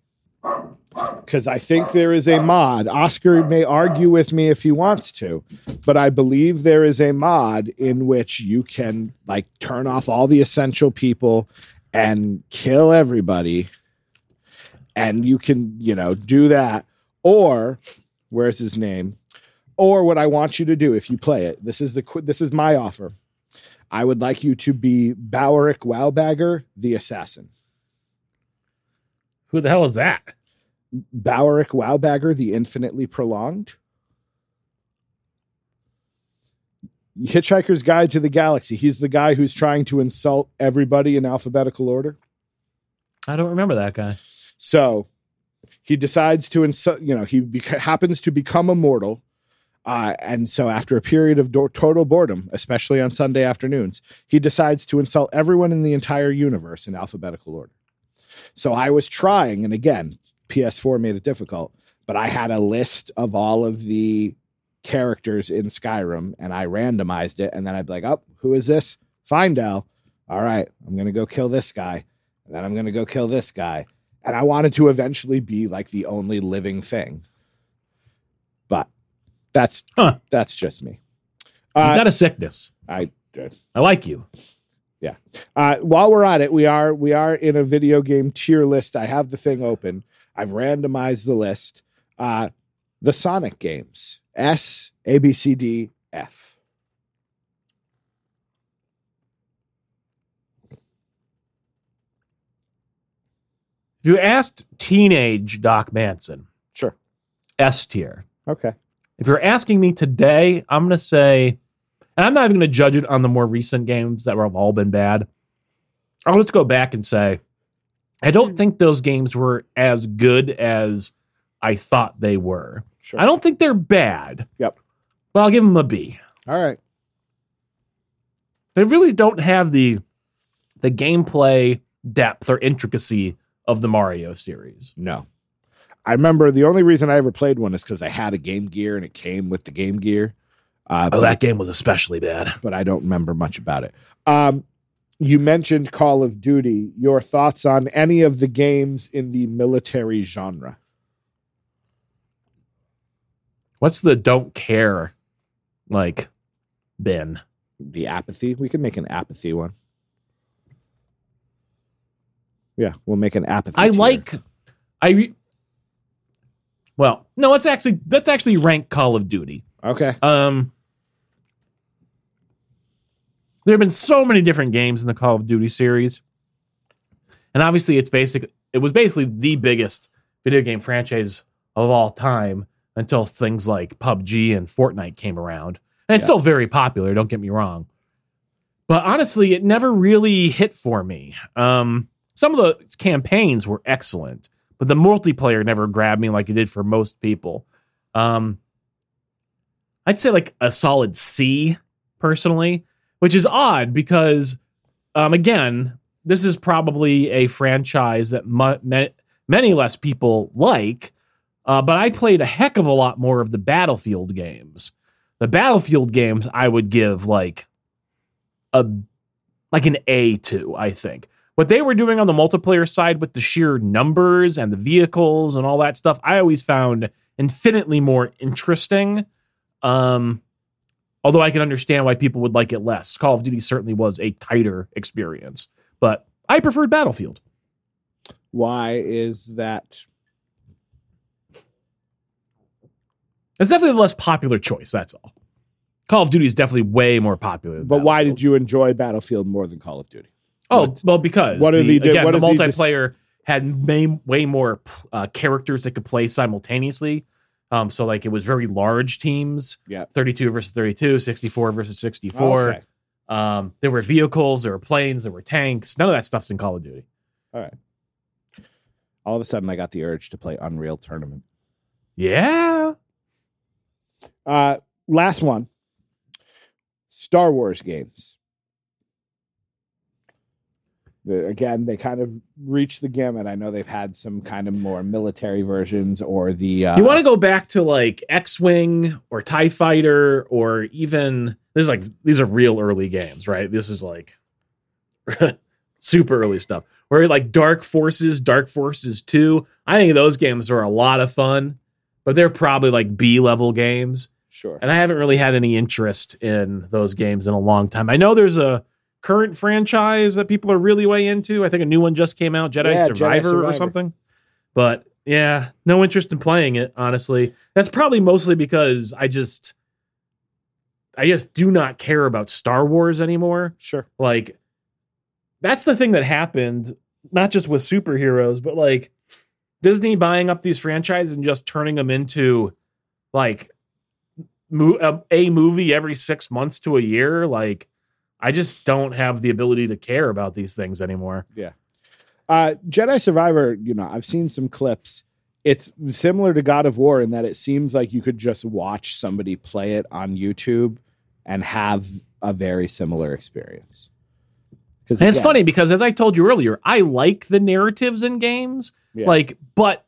Because I think there is a mod. Oscar may argue with me if he wants to, but I believe there is a mod in which you can like turn off all the essential people and kill everybody. And you can, you know, do that. Or where's his name? Or what I want you to do if you play it. This is the this is my offer. I would like you to be Bowerick Wowbagger, the assassin. Who the hell is that? Bowerick Wowbagger, the infinitely prolonged. Hitchhiker's Guide to the Galaxy. He's the guy who's trying to insult everybody in alphabetical order. I don't remember that guy. So he decides to insult, you know, he beca- happens to become immortal. Uh, and so after a period of do- total boredom, especially on Sunday afternoons, he decides to insult everyone in the entire universe in alphabetical order. So I was trying, and again, PS4 made it difficult, but I had a list of all of the characters in Skyrim and I randomized it. And then I'd be like, oh, who is this? Findel. All right, I'm going to go kill this guy. And then I'm going to go kill this guy. And I wanted to eventually be like the only living thing. But that's Huh. that's just me. You Uh, got a sickness. I did. I like you. Yeah. Uh, while we're at it, we are we are in a video game tier list. I have the thing open. I've randomized the list. Uh, the Sonic games: S, A, B, C, D, F. If you asked teenage Doc Manson, Sure. S tier. Okay. If you're asking me today, I'm going to say, and I'm not even going to judge it on the more recent games that have all been bad. I'll just go back and say, I don't think those games were as good as I thought they were. Sure. I don't think they're bad. Yep. But I'll give them a B. All right. They really don't have the the gameplay depth or intricacy of the Mario series. No. I remember the only reason I ever played one is because I had a Game Gear and it came with the Game Gear. Uh, Oh, that game was especially bad. but I don't remember much about it. Um, you mentioned Call of Duty. Your thoughts on any of the games in the military genre? What's the don't care like bin? The apathy. We could make an apathy one. Yeah, we'll make an apathy. I tier. like I re- well, no, let's actually let's actually rank Call of Duty. Okay. Um there have been so many different games in the Call of Duty series. And obviously it's basic it was basically the biggest video game franchise of all time until things like PUBG and Fortnite came around. And it's Yeah. still very popular, don't get me wrong. But honestly, it never really hit for me. Um some of the campaigns were excellent, but the multiplayer never grabbed me like it did for most people. Um I'd say like a solid C personally, which is odd because, um, again, this is probably a franchise that many less people like. Uh, but I played a heck of a lot more of the Battlefield games. The Battlefield games I would give like a like an A to, I think. What they were doing on the multiplayer side with the sheer numbers and the vehicles and all that stuff, I always found infinitely more interesting. Um, although I can understand why people would like it less. Call of Duty certainly was a tighter experience, but I preferred Battlefield. Why is that? It's definitely the less popular choice. That's all. Call of Duty is definitely way more popular. Than But why did you enjoy Battlefield more than Call of Duty? Oh, What- well, because what the, do- again, what the he just- multiplayer had may, way more uh, characters that could play simultaneously. Um, so like it was very large teams. Yeah. 32 versus 32, 64 versus 64. Okay. Um, there were vehicles, there were planes, there were tanks. None of that stuff's in Call of Duty. All right. All of a sudden, I got the urge to play Unreal Tournament. Yeah. Uh, last one Star Wars games. Again, they kind of reach the gamut. I know they've had some kind of more military versions or the. Uh, you want to go back to like X-wing or Tie Fighter or even this is like these are real early games, right? This is like super early stuff. Where like Dark Forces, Dark Forces Two. I think those games are a lot of fun, but they're probably like B level games, Sure. and I haven't really had any interest in those games in a long time. I know there's a current franchise that people are really way into. I think a new one just came out, Jedi, Yeah, Jedi Survivor, or something. But yeah, no interest in playing it, honestly. That's probably mostly because I just I just do not care about Star Wars anymore. Sure. Like that's the thing that happened, not just with superheroes, but like Disney buying up these franchises and just turning them into like mo- a, a movie every 6 months to a year, like I just don't have the ability to care about these things anymore. Yeah. Uh, Jedi Survivor, you know, I've seen some clips. It's similar to God of War in that it seems like you could just watch somebody play it on YouTube and have a very similar experience. Because And it's funny because as I told you earlier, I like the narratives in games. Yeah. Like, but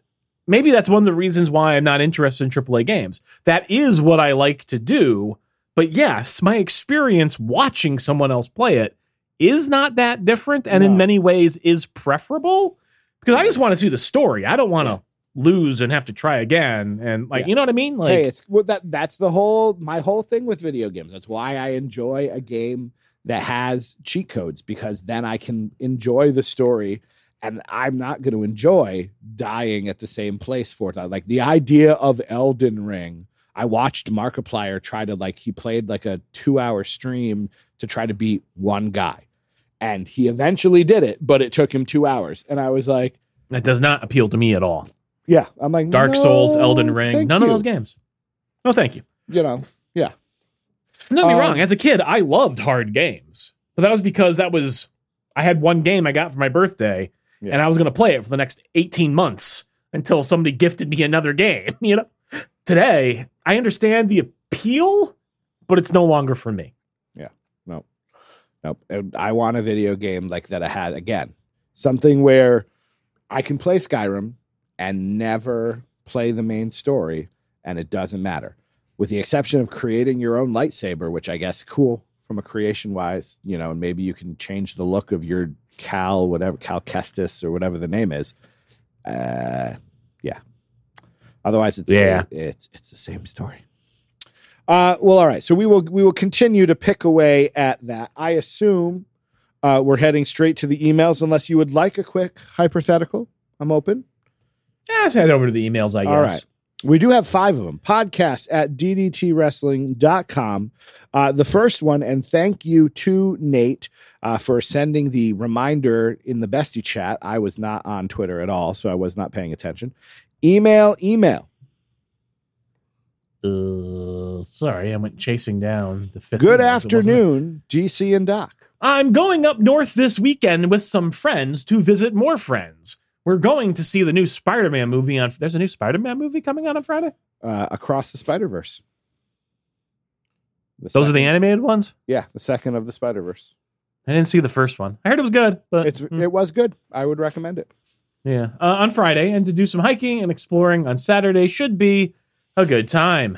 maybe that's one of the reasons why I'm not interested in AAA games. That is what I like to do. But yes, my experience watching someone else play it is not that different and No. in many ways is preferable because I just want to see the story. I don't want to lose and have to try again. And like, Yeah. you know what I mean? Like, hey, it's well, that that's the whole my whole thing with video games. That's why I enjoy a game that has cheat codes because then I can enjoy the story and I'm not going to enjoy dying at the same place for times. Like the idea of Elden Ring, I watched Markiplier try to like he played like a 2-hour stream to try to beat one guy. And he eventually did it, but it took him 2 hours. And I was like, that does not appeal to me at all. yeah, I'm like Dark Souls, "No, Elden Ring, none of those games. No, thank you. You know, yeah. Don't get me Um, wrong. As a kid, I loved hard games, but that was because that was I had one game I got for my birthday, Yeah. and I was going to play it for the next eighteen months until somebody gifted me another game. You know, today I understand the appeal, but it's no longer for me. Yeah. No. Nope. I want a video game like that I had again. Something where I can play Skyrim and never play the main story and it doesn't matter. With the exception of creating your own lightsaber, which I guess cool from a creation wise, you know, and maybe you can change the look of your Cal, whatever Cal Kestis or whatever the name is. Uh. Otherwise it's Yeah. it's it's the same story. Uh, well, all right. So we will we will continue to pick away at that. I assume uh, we're heading straight to the emails, unless you would like a quick hypothetical. I'm open. Yeah, let's head over to the emails. I guess. All right. We do have five of them. Podcast at ddtwrestling.com. Uh, the first one, and thank you to Nate uh, for sending the reminder in the bestie chat. I was not on Twitter at all, so I was not paying attention. Email, email. Uh, sorry, I went chasing down the fifth. Good email. It wasn't it. afternoon, DC and Doc. I'm going up north this weekend with some friends to visit more friends. We're going to see the new Spider-Man movie on. There's a new Spider-Man movie coming out on Friday. uh, across the Spider Verse. Those are the animated ones. yeah, the second of the Spider Verse. I didn't see the first one. I heard it was good, but It's mm, it was good. I would recommend it. Yeah, uh, on Friday, and to do some hiking and exploring on Saturday should be a good time.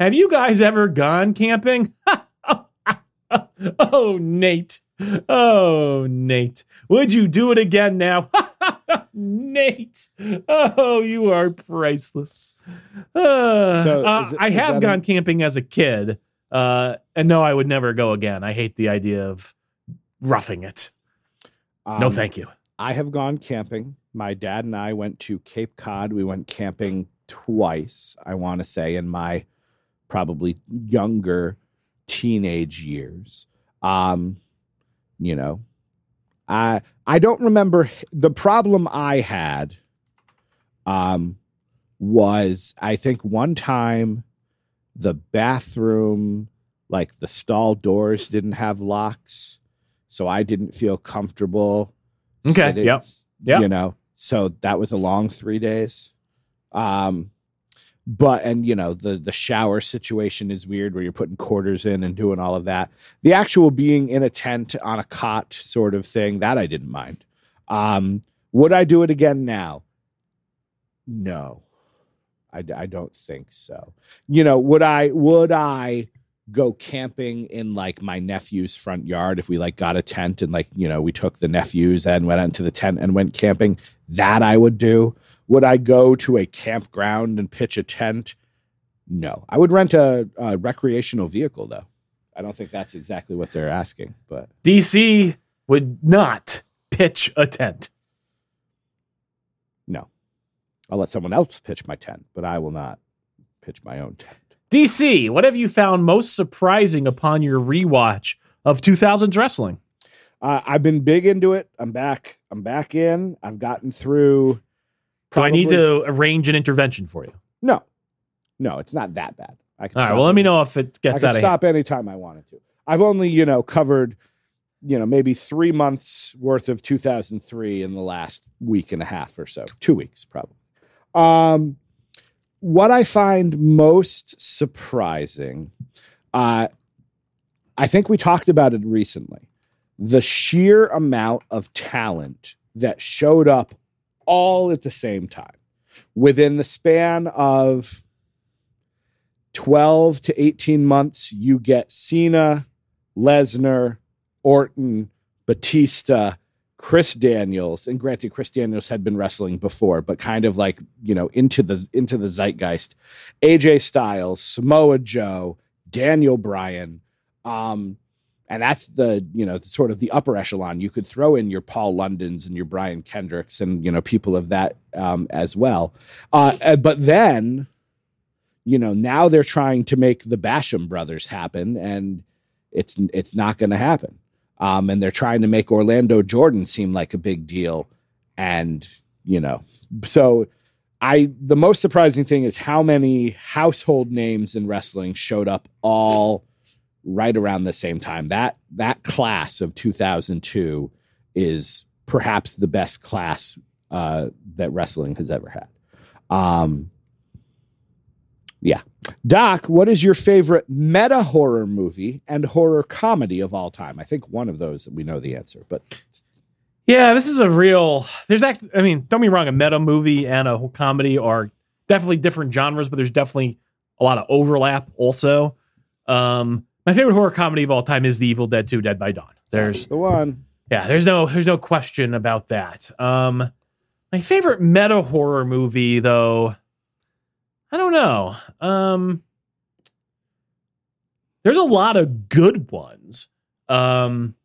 Have you guys ever gone camping? oh, Nate. Oh, Nate. Would you do it again now? Nate. Oh, you are priceless. Uh, So, uh, it- I have gone a- camping as a kid. Uh, and no, I would never go again. I hate the idea of roughing it. no, Um, thank you. I have gone camping. My dad and I went to Cape Cod. We went camping twice, I want to say, in my probably younger teenage years. Um, you know, I I don't remember the problem I had um was I think one time the bathroom like the stall doors didn't have locks so I didn't feel comfortable Okay, yep, yep. you know so that was a long 3 days. Um but and you know the the shower situation is weird where you're putting quarters in and doing all of that. The actual being in a tent on a cot sort of thing that i didn't mind. Um would i do it again now? No. I, I don't think so. You know would i would i go camping in like my nephew's front yard if we like got a tent and like you know we took the nephews and went into the tent and went camping that i would do would I go to a campground and pitch a tent? No. I would rent a, a recreational vehicle, though. I don't think that's exactly what they're asking, but DC would not pitch a tent. no. I'll let someone else pitch my tent, but I will not pitch my own tent. DC, what have you found most surprising upon your rewatch of 2000s wrestling? Uh, I've been big into it. I'm back. I'm back in. I've gotten through. Do I need to arrange an intervention for you? No, no, it's not that bad. I can All right. Well, let me know if it I gets can out of hand. stop anytime I wanted to. I've only, you know, covered, you know, maybe three months worth of 2003 in the last week and a half or so, two weeks probably. Um, what I find most surprising, uh, I think we talked about it recently. The sheer amount of talent that showed up all at the same time within the span of 12 to 18 months, you get Cena, Lesnar, Orton, Batista, Chris Daniels, and granted, Chris Daniels had been wrestling before, but kind of like you know into the into the zeitgeist. AJ Styles, Samoa Joe, Daniel Bryan, um, and that's the you know sort of the upper echelon. You could throw in your Paul Londons and your Brian Kendricks and you know people of that um, as well. Uh, uh, but then you know now they're trying to make the Basham brothers happen, and it's it's not going to happen. Um, and they're trying to make Orlando Jordan seem like a big deal, and you know, so I the most surprising thing is how many household names in wrestling showed up all right around the same time. That that class of 2002 is perhaps the best class uh, that wrestling has ever had. Um, yeah. Doc, what is your favorite meta horror movie and horror comedy of all time? I think one of those we know the answer, but Yeah, this is a real. There's actually, I mean, don't be wrong, a meta movie and a comedy are definitely different genres, but there's definitely a lot of overlap also. Um, my favorite horror comedy of all time is The Evil Dead 2 Dead by Dawn. There's the one. yeah, there's no there's no question about that. Um, my favorite meta horror movie though, I don't know. Um, there's a lot of good ones. Um,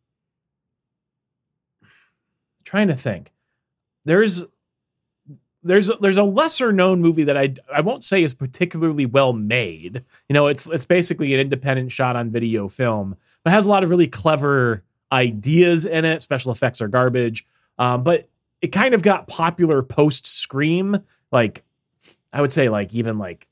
trying to think. There's there's there's a lesser known movie that I I won't say is particularly well made. You know, it's it's basically an independent shot on video film, but has a lot of really clever ideas in it. Special effects are garbage, um, but it kind of got popular post Scream. Like I would say, like even like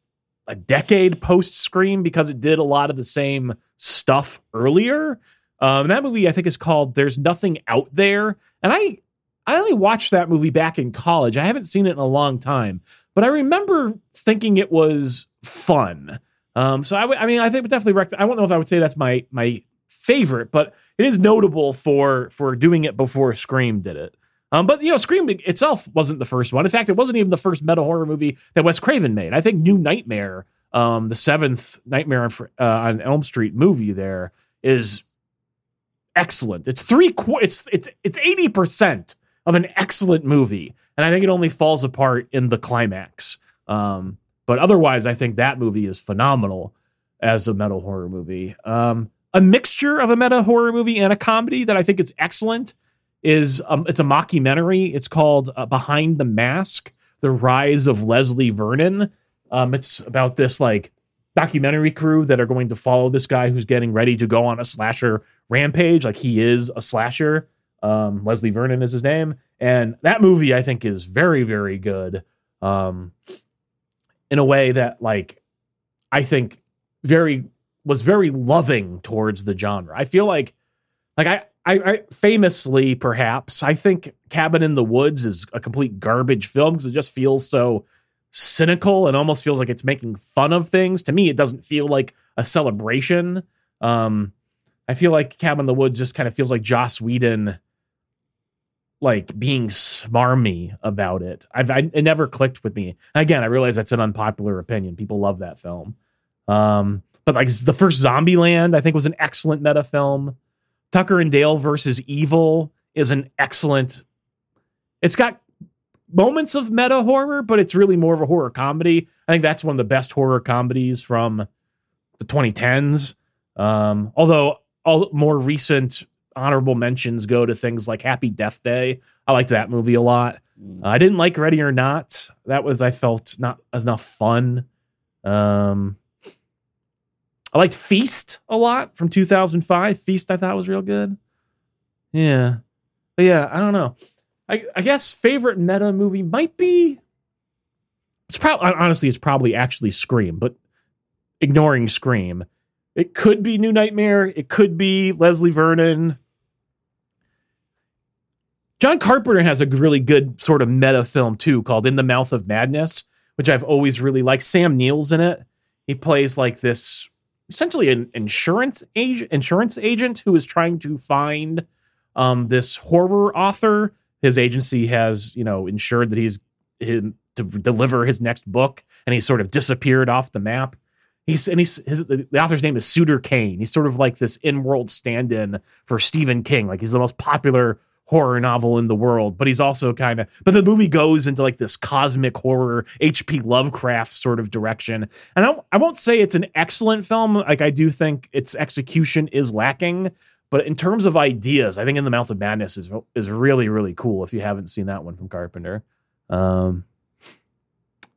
a decade post Scream because it did a lot of the same stuff earlier. Um, that movie I think is called "There's Nothing Out There," and I I only watched that movie back in college. I haven't seen it in a long time, but I remember thinking it was fun. Um, so I I mean, I think would definitely. Rec- I don't know if I would say that's my my favorite, but it is notable for for doing it before Scream did it. Um, but you know, Scream itself wasn't the first one. In fact, it wasn't even the first meta horror movie that Wes Craven made. I think New Nightmare, um, the seventh Nightmare on, uh, on Elm Street movie, there is excellent. It's three qu- It's it's it's eighty percent of an excellent movie, and I think it only falls apart in the climax. Um, but otherwise, I think that movie is phenomenal as a meta horror movie. Um, a mixture of a meta horror movie and a comedy that I think is excellent is um, it's a mockumentary. It's called uh, Behind the Mask, the rise of Leslie Vernon. Um, it's about this like documentary crew that are going to follow this guy who's getting ready to go on a slasher rampage. Like he is a slasher. Um, Leslie Vernon is his name, and that movie I think is very very good. Um, in a way that like I think very was very loving towards the genre. I feel like like I I, I famously perhaps I think Cabin in the Woods is a complete garbage film because it just feels so cynical and almost feels like it's making fun of things. To me, it doesn't feel like a celebration. Um, I feel like Cabin in the Woods just kind of feels like Joss Whedon like being smarmy about it. I've I, it never clicked with me. Again, I realize that's an unpopular opinion. People love that film. Um, but like the first Zombieland, I think was an excellent meta film. Tucker and Dale versus Evil is an excellent. It's got moments of meta horror, but it's really more of a horror comedy. I think that's one of the best horror comedies from the 2010s. Um, although all more recent honorable mentions go to things like Happy Death Day. I liked that movie a lot. Uh, I didn't like Ready or Not. That was I felt not enough fun. Um, I liked Feast a lot from 2005. Feast I thought was real good. Yeah, but yeah, I don't know. I, I guess favorite meta movie might be. It's probably honestly, it's probably actually Scream, but ignoring Scream, it could be New Nightmare. It could be Leslie Vernon. John Carpenter has a really good sort of meta film too, called In the Mouth of Madness, which I've always really liked. Sam Neill's in it. He plays like this essentially an insurance agent, insurance agent who is trying to find um, this horror author. His agency has, you know, ensured that he's him to deliver his next book, and he sort of disappeared off the map. He's and he's his, the author's name is Sutter Cane. He's sort of like this in-world stand-in for Stephen King. Like he's the most popular horror novel in the world, but he's also kind of but the movie goes into like this cosmic horror HP Lovecraft sort of direction. And I, I won't say it's an excellent film. Like I do think its execution is lacking, but in terms of ideas, I think In the Mouth of Madness is is really really cool if you haven't seen that one from Carpenter. Um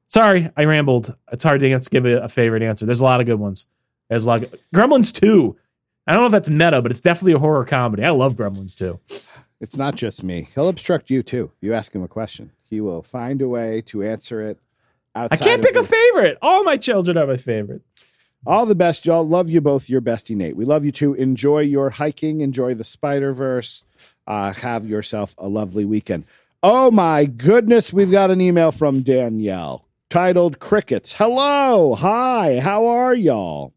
Sorry, I rambled. It's hard to give a, favorite answer. There's a lot of good ones. There's a lot of Gremlins 2. I don't know if that's meta, but it's definitely a horror comedy. I love Gremlins 2. It's not just me. He'll obstruct you too. You ask him a question, he will find a way to answer it. I can't pick your- a favorite. All my children are my favorite. All the best, y'all. Love you both. Your bestie Nate. We love you too. Enjoy your hiking. Enjoy the Spider Verse. Uh, have yourself a lovely weekend. Oh my goodness, we've got an email from Danielle titled "Crickets." Hello, hi, how are y'all?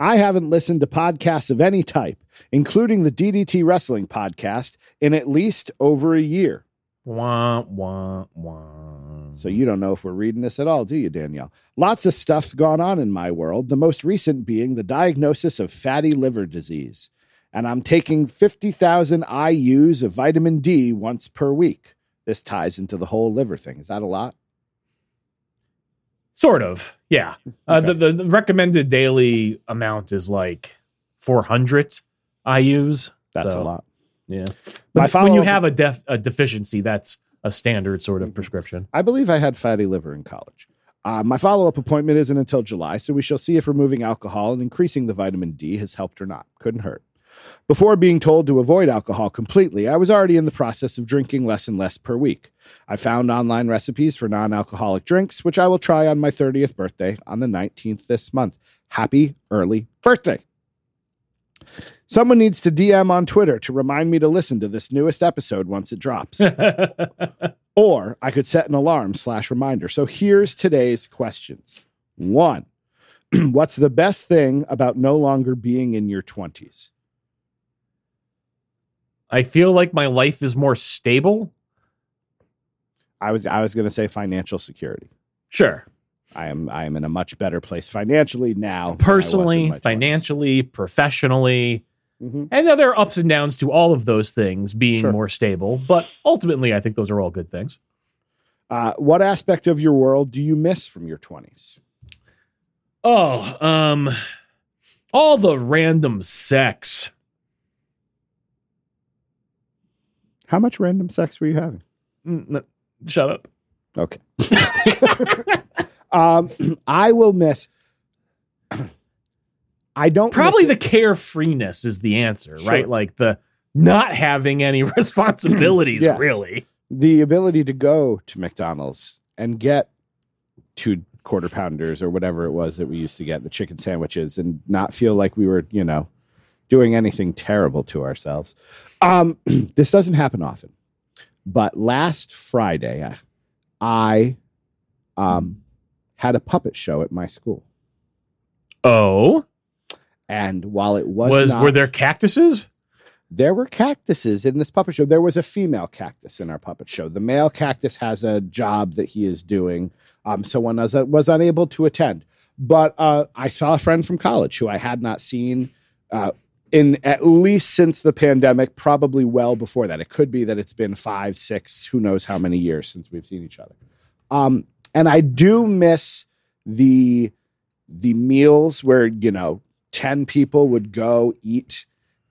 I haven't listened to podcasts of any type, including the DDT Wrestling podcast, in at least over a year. Wah, wah, wah. So you don't know if we're reading this at all, do you, Danielle? Lots of stuff's gone on in my world, the most recent being the diagnosis of fatty liver disease. And I'm taking 50,000 IUs of vitamin D once per week. This ties into the whole liver thing. Is that a lot? Sort of. Yeah. Uh, Okay. the, the, the recommended daily amount is like 400 IUs. That's So, a lot. Yeah. But when you have a, def, a deficiency, that's a standard sort Mm-hmm. of prescription. I believe I had fatty liver in college. Uh, my follow up appointment isn't until July, so we shall see if removing alcohol and increasing the vitamin D has helped or not. Couldn't hurt. Before being told to avoid alcohol completely, I was already in the process of drinking less and less per week. I found online recipes for non alcoholic drinks, which I will try on my 30th birthday on the 19th this month. Happy early birthday. Someone needs to DM on Twitter to remind me to listen to this newest episode once it drops or I could set an alarm slash reminder. So here's today's questions. One, what's the best thing about no longer being in your 20s? I feel like my life is more stable. I was I was going to say financial security. Sure. I am I am in a much better place financially now. than I was in Personally, my 20s. financially, professionally. Mhm. And there are ups and downs to all of those things being Sure. more stable. But ultimately, I think those are all good things. Uh, what aspect of your world do you miss from your 20s? Oh, um, all the random sex. How much random sex were you having? Mm, n- Shut up. Okay. um, I will miss. I don't Probably the carefreeness is the answer, Sure. right? Like the not having any responsibilities, Yes. really. the ability to go to McDonald's and get two quarter pounders or whatever it was that we used to get the chicken sandwiches and not feel like we were, you know, doing anything terrible to ourselves. Um, this doesn't happen often, but last Friday, I, I um, had a puppet show at my school, Oh, and while it was, was not, were there cactuses? there were cactuses in this puppet show. There was a female cactus in our puppet show. The male cactus has a job that he is doing. Um, so one was, was unable to attend. But uh, I saw a friend from college who I had not seen uh, in at least since the pandemic, probably well before that. It could be that it's been five, six, who knows how many years since we've seen each other. Um, and I do miss the the meals where you know ten people would go eat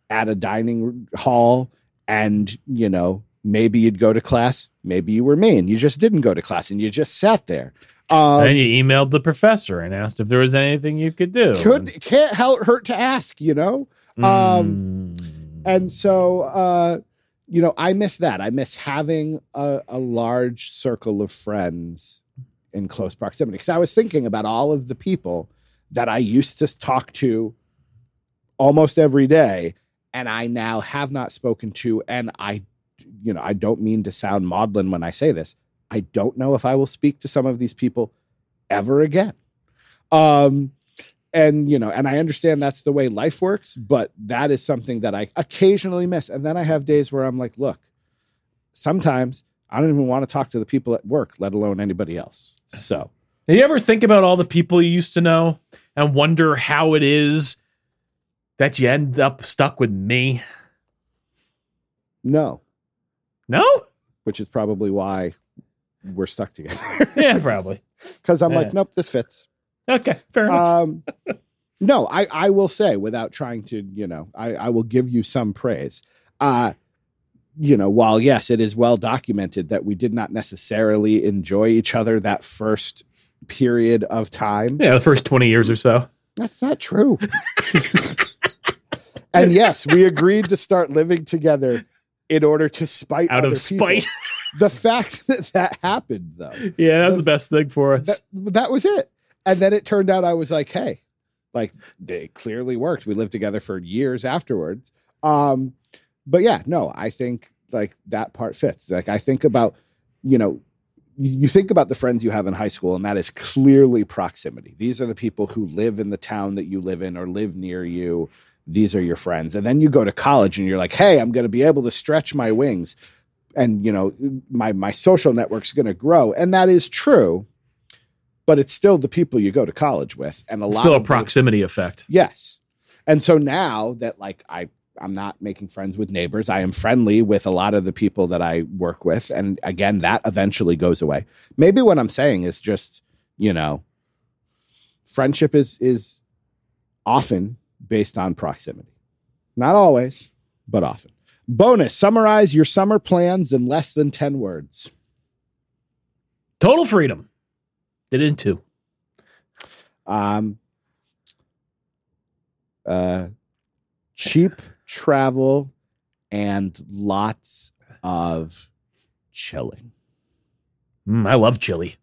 at a dining hall and you know maybe you'd go to class maybe you were mean you just didn't go to class and you just sat there um, and you emailed the professor and asked if there was anything you could do. could can't help hurt to ask you know um, Mm. and so uh you know i miss that i miss having a, a large circle of friends in close proximity. Because i was thinking about all of the people that i used to talk to almost every day and i now have not spoken to and i you know i don't mean to sound maudlin when i say this. I don't know if i will speak to some of these people ever again. Um and you know and i understand that's the way life works but that is something that i occasionally miss. And then i have days where i'm like look sometimes i don't even want to talk to the people at work let alone anybody else so Do you ever think about all the people you used to know and wonder how it is that you end up stuck with me? no No? which is probably why we're stuck together Yeah, probably. because i'm Yeah. like nope this fits Okay, fair enough. um no i i will say without trying to you know i i will give you some praise uh you know while yes it is well documented that we did not necessarily enjoy each other that first period of time yeah, the first 20 years or so. that's not true and yes we agreed to start living together in order to spite Out of people. spite. the fact that that happened though yeah, that's the best thing for us. that, that was it. And then it turned out I was like, hey, like it clearly worked. We lived together for years afterwards. Um, but yeah, no, I think like that part fits. Like I think about, you know, you think about the friends you have in high school, and that is clearly proximity. These are the people who live in the town that you live in or live near you. These are your friends. And then you go to college and you're like, hey, I'm going to be able to stretch my wings and you know my my social network's going to grow and that is true but it's still the people you go to college with and a lot Still a proximity effect. yes and so now that like i i'm not making friends with neighbors. I am friendly with a lot of the people that i work with. And again that eventually goes away. Maybe what i'm saying is just you know friendship is is often based on proximity. Not always but often. Bonus summarize your summer plans in less than 10 words. Total freedom. Did it in two. um uh cheap travel and lots of chilling. Mm, I love chili.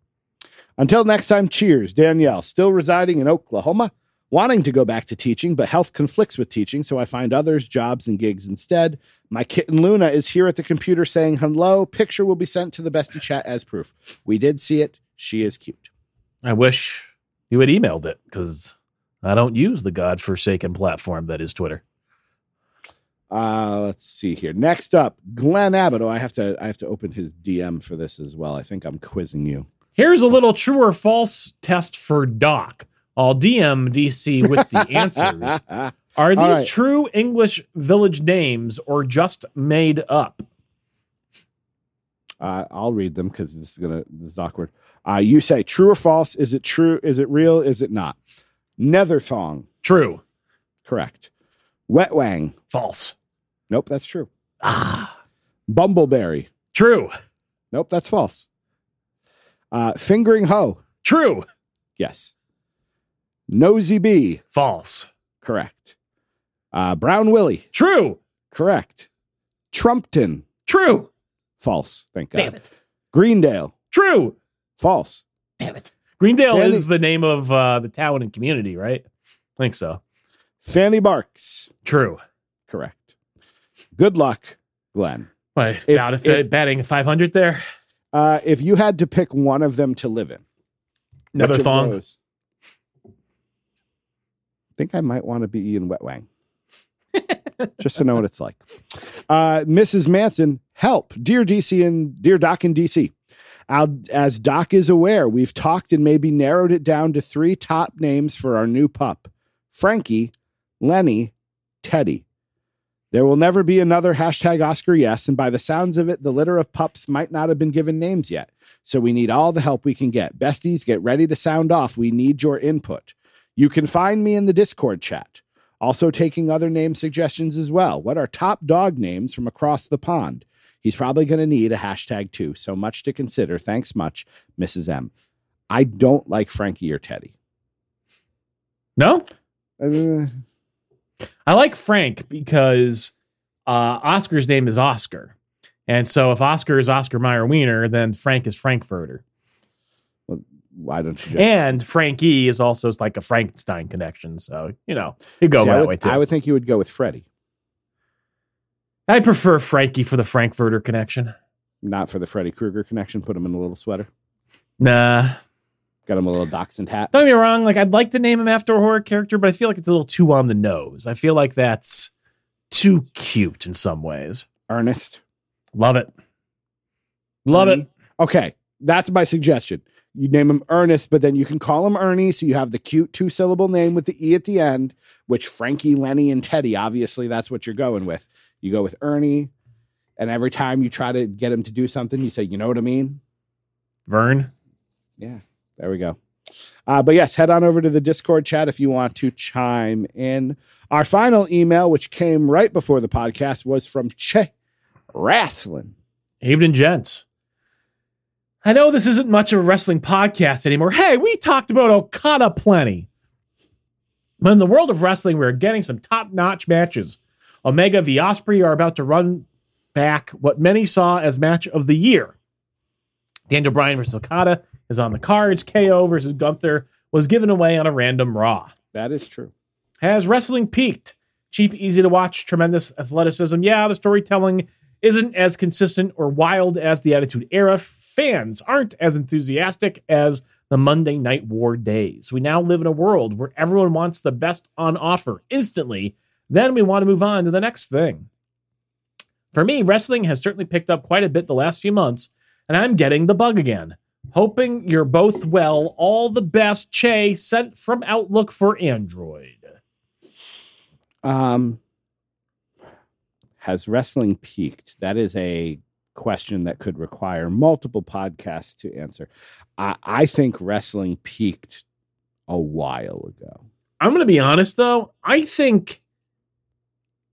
until next time cheers. Danielle still residing in oklahoma wanting to go back to teaching but health conflicts with teaching so i find others jobs and gigs instead. My kitten luna is here at the computer saying hello. Picture will be sent to the bestie chat as proof. We did see it. She is cute. I wish you had emailed it because I don't use the godforsaken platform that is Twitter. Uh, let's see here. Next up, Glenn Abbott. Oh, I have to I have to open his DM for this as well. I think I'm quizzing you. Here's a little true or false test for Doc. I'll DM DC with the answers. Are these right. true English village names or just made up? uh, I'll read them because this is gonna this is awkward. Uh, you say true or false? Is it true? Is it real? Is it not? Netherthong, True. correct. Wetwang, False. nope, that's true. Ah. Bumbleberry, True. nope, that's false. Uh, Fingering Ho. True. Yes. Nosy B. False. Correct. Uh, Brown Willie. True. Correct. Trumpton. True. False. Thank God. Damn it. Greendale. True. False. Damn it. Greendale is the name of uh, the town and community, right? I think so. Fanny Barks. True. Correct. Good luck, Glenn. What, If- about if, if- batting 500 there? Uh, if you had to pick one of them to live in, Another which of thong? those- I think I might want to be Ian Wetwang. Just to know what it's like. Uh, Mrs. Manson, help. Dear DC and dear Doc and DC. I'll- As Doc is aware, we've talked and maybe narrowed it down to three top names for our new pup Frankie, Lenny, Teddy. There will never be another hashtag Oscar yes, and by the sounds of it, the litter of pups might not have been given names yet. So we need all the help we can get. Besties, get ready to sound off. We need your input. You can find me in the Discord chat. Also taking other name suggestions as well. What are top dog names from across the pond? He's probably going to need a hashtag too. So much to consider. Thanks much, Mrs. M. I don't like Frankie or Teddy. No? Uh, I like Frank because uh, Oscar's name is Oscar. And so if Oscar is Oscar Meyer Wiener, then Frank is Frankfurter. why don't you just And Frankie is also like a Frankenstein connection. So, you know, you go See, that would, way too. I would think you would go with Freddie, I prefer Frankie for the Frankfurter connection. not for the Freddy Krueger connection. Put him in a little sweater. Nah. Got him a little dachshund hat. Don't get me wrong. Like, I'd like to name him after a horror character, but I feel like it's a little too on the nose. I feel like that's too cute in some ways. Ernest. Love it. Love it. Okay, that's my suggestion. You name him Ernest, but then you can call him Ernie, so you have the cute two syllable name with the E at the end, which Frankie, Lenny, and Teddy, obviously, that's what you're going with. You go with Ernie, and every time you try to get him to do something, you say, you know what I mean? Vern. Yeah, there we go. Uh, but yes, head on over to the Discord chat if you want to chime in. Our final email, which came right before the podcast, was from Che Wrestling. Evening, gents. I know this isn't much of a wrestling podcast anymore. Hey, we talked about Okada plenty. But in the world of wrestling, we're getting some top notch matches. Omega v Ospreay are about to run back what many saw as match of the year. Daniel Bryan versus Okada is on the cards. KO versus Gunther was given away on a random Raw. That is true. Has wrestling peaked? Cheap, easy to watch, tremendous athleticism. Yeah, the storytelling isn't as consistent or wild as the Attitude Era. Fans aren't as enthusiastic as the Monday Night War days. We now live in a world where everyone wants the best on offer instantly. Then we want to move on to the next thing. For me, wrestling has certainly picked up quite a bit the last few months, and I'm getting the bug again. Hoping you're both well. All the best, Che, sent from Outlook for Android. Um, has wrestling peaked? That is a question that could require multiple podcasts to answer. I, I think wrestling peaked a while ago. I'm going to be honest, though. I think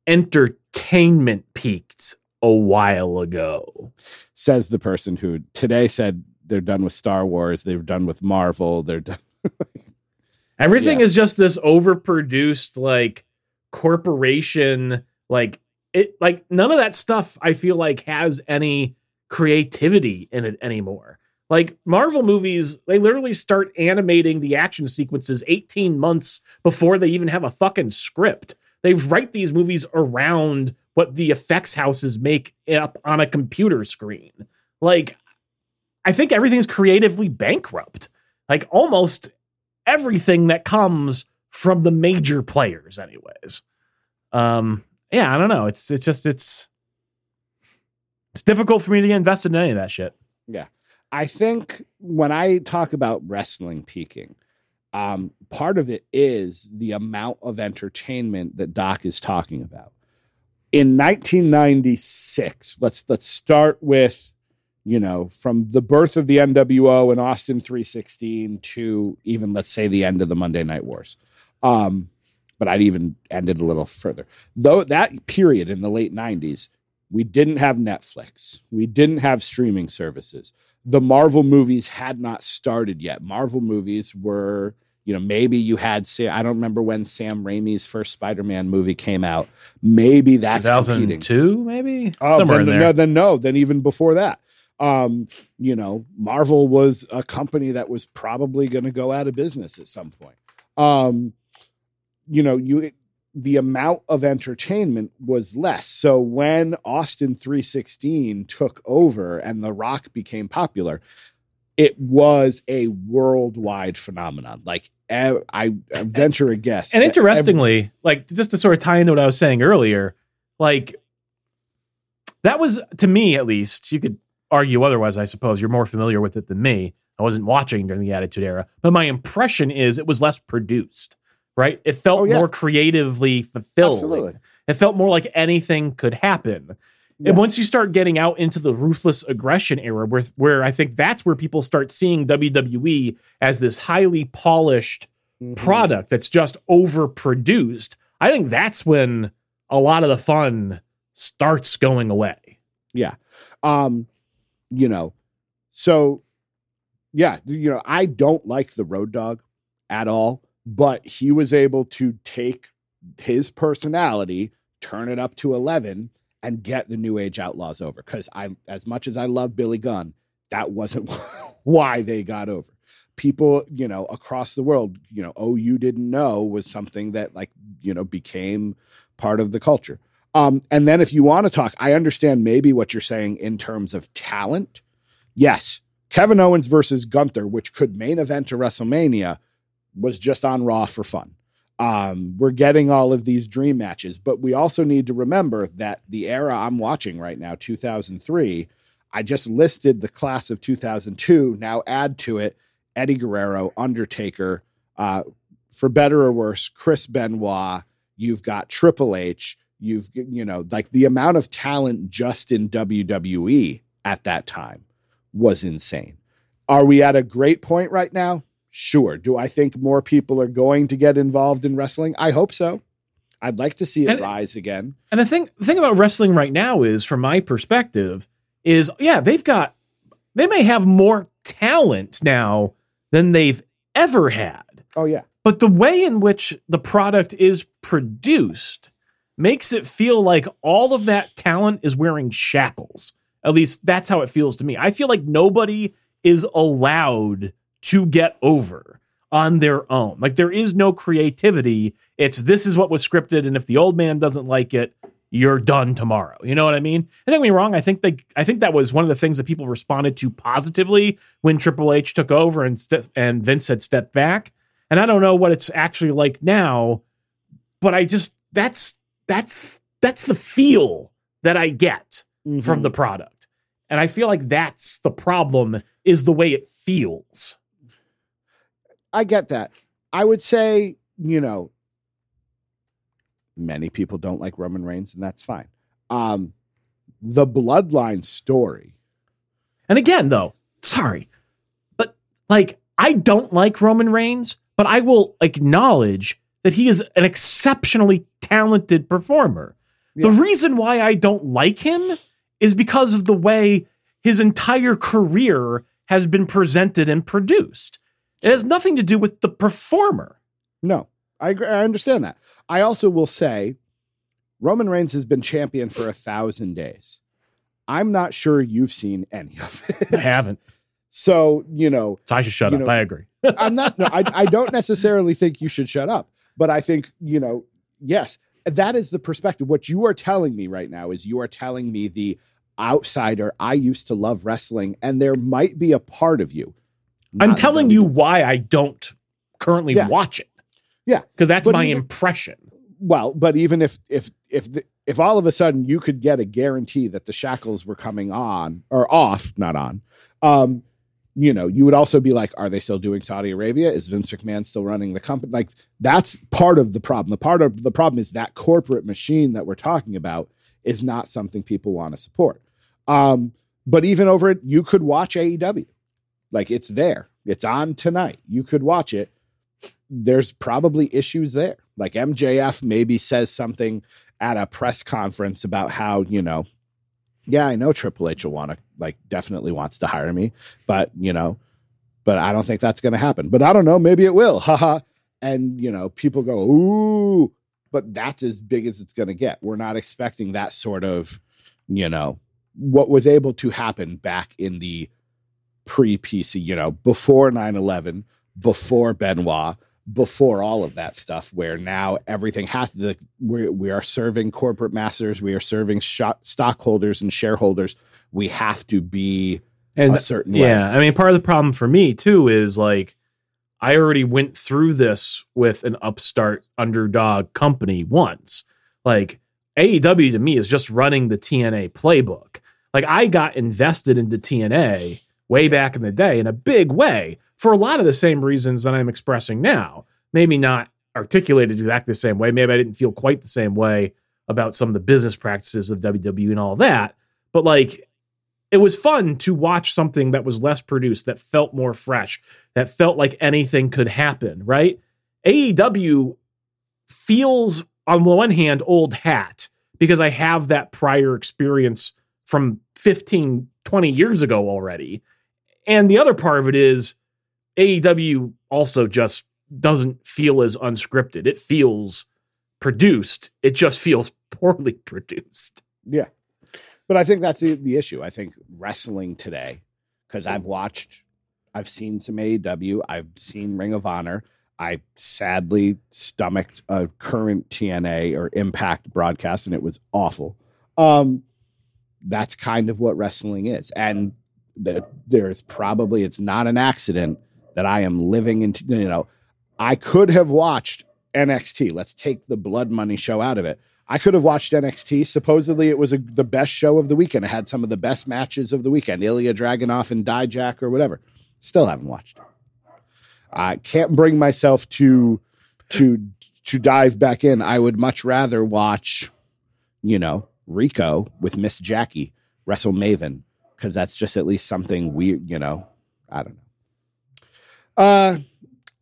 entertainment peaked a while ago. Says the person who today said they're done with Star Wars, they're done with Marvel, they're done. Everything Yeah. is just this overproduced, like corporation, like it, like none of that stuff. I feel like has any creativity in it anymore. Like Marvel movies, they literally start animating the action sequences 18 months before they even have a fucking script. They write these movies around what the effects houses make up on a computer screen. Like, I think everything's creatively bankrupt. Like, almost everything that comes from the major players, anyways. Um, yeah, I don't know. It's it's just it's it's difficult for me to get invested in any of that shit. Yeah. I think when I talk about wrestling peaking, um, part of it is the amount of entertainment that Doc is talking about. In 1996, let's let's start with, you know, from the birth of the NWO and Austin 316 to even let's say the end of the Monday Night Wars. Um, but I'd even end it a little further. Though that period in the late 90s, we didn't have Netflix. We didn't have streaming services the Marvel movies had not started yet. Marvel movies were, you know, maybe you had say I don't remember when Sam Raimi's first Spider-Man movie came out. Maybe that's competing. 2002, maybe Oh, somewhere then, in there. No, then no, then even before that. Um, you know, Marvel was a company that was probably going to go out of business at some point. Um, you know, you the amount of entertainment was less. So when Austin 316 took over and The Rock became popular, it was a worldwide phenomenon. Like eh, I I venture a guess. and interestingly, like just to sort of tie into what I was saying earlier, like that was to me at least. You could argue otherwise, I suppose. You're more familiar with it than me. I wasn't watching during the Attitude Era, but my impression is it was less produced. Right? It felt Oh, yeah. more creatively fulfilled. Absolutely. It felt more like anything could happen. Yeah. And once you start getting out into the ruthless aggression era, where where I think that's where people start seeing WWE as this highly polished Mhm. product that's just overproduced, I think that's when a lot of the fun starts going away. Yeah. Um, you know, so yeah, you know, I don't like the road dog at all, but he was able to take his personality, turn it up to 11 and get the new age outlaws over cuz I as much as I love Billy Gunn, that wasn't why they got over. People, you know, across the world, you know, oh you didn't know was something that like, you know, became part of the culture. Um, and then if you want to talk, I understand maybe what you're saying in terms of talent. Yes, Kevin Owens versus Gunther, which could main event a WrestleMania, was just on Raw for fun. Um, we're getting all of these dream matches, but we also need to remember that the era I'm watching right now, 2003, I just listed the class of 2002. Now add to it Eddie Guerrero, Undertaker, uh, for better or worse, Chris Benoit. You've got Triple H. You've you know like the amount of talent just in WWE at that time was insane. Are we at a great point right now? Sure. Do I think more people are going to get involved in wrestling? I hope so. I'd like to see it And- rise again. And the thing the thing about wrestling right now is, from my perspective, is yeah, they've got they may have more talent now than they've ever had. Oh yeah. But the way in which the product is produced makes it feel like all of that talent is wearing shackles. At least that's how it feels to me. I feel like nobody is allowed to get over on their own. Like there is no creativity. It's this is what was scripted, and if the old man doesn't like it, you're done tomorrow. You know what I mean? Don't get me wrong. I think they, I think that was one of the things that people responded to positively when Triple H took over and ste- and Vince had stepped back. And I don't know what it's actually like now, but I just that's that's that's the feel that I get from the product. And I feel like that's the problem is the way it feels. I get that. I would say, you know, many people don't like Roman Reigns, and that's fine. Um, the bloodline story. And again, though, sorry, but like I don't like Roman Reigns, but I will acknowledge that he is an exceptionally talented performer. The reason why I don't like him is because of the way his entire career has been presented and produced. It has nothing to do with the performer. No, I I understand that. I also will say Roman Reigns has been champion for a thousand days. I'm not sure you've seen any of it. I haven't. So, you know, So I should shut up. know- I agree. I'm not, no, I, I don't necessarily think you should shut up, but I think, you know, yes, that is the perspective. What you are telling me right now is you are telling me the outsider, I used to love wrestling, and there might be a part of you. I'm telling you why I don't currently Yeah. watch it. Yeah. Because that's But my even- impression. well, but even if if if the, if all of a sudden you could get a guarantee that the shackles were coming on or off, not on, um, you know, you would also be like, are they still doing Saudi Arabia? Is Vince McMahon still running the company? Like that's part of the problem. The part of the problem is that corporate machine that we're talking about is not something people want to support. Um, but even over it, you could watch AEW. Like it's there. It's on tonight. You could watch it. There's probably issues there. Like MJF maybe says something at a press conference about how, you know, yeah, I know Triple H will want to like definitely wants to hire me, but you know, but I don't think that's going to happen. But I don't know, maybe it will. Haha. and you know, people go, "Ooh," but that's as big as it's going to get. We're not expecting that sort of, you know, what was able to happen back in the pre PC, you know, before 9/11, before Benoit, before all of that stuff where now everything has to we we are serving corporate masters we are serving shot, stockholders and shareholders. We have to be and a certain way. yeah i mean part of the problem for me too is like i already went through this with an upstart underdog company once. Like aew to me is just running the tna playbook. Like i got invested into tna way back in the day in a big way for a lot of the same reasons that i'm expressing now maybe not articulated exactly the same way maybe i didn't feel quite the same way about some of the business practices of wwe and all that but like it was fun to watch something that was less produced, that felt more fresh, that felt like anything could happen, right? AEW feels, on one hand, old hat because I have that prior experience from 15, 20 years ago already. And the other part of it is AEW also just doesn't feel as unscripted. It feels produced, it just feels poorly produced. Yeah. But I think that's the, the issue. I think wrestling today, because I've watched, I've seen some AEW, I've seen Ring of Honor. I sadly stomached a current TNA or Impact broadcast, and it was awful. Um, that's kind of what wrestling is, and the, there's probably it's not an accident that I am living into. You know, I could have watched NXT. Let's take the blood money show out of it. I could have watched NXT. Supposedly, it was a, the best show of the weekend. It had some of the best matches of the weekend. Ilja Dragunov and Dijak or whatever. Still haven't watched. I can't bring myself to to to dive back in. I would much rather watch, you know, Rico with Miss Jackie Wrestle Maven because that's just at least something weird. You know, I don't know. Uh,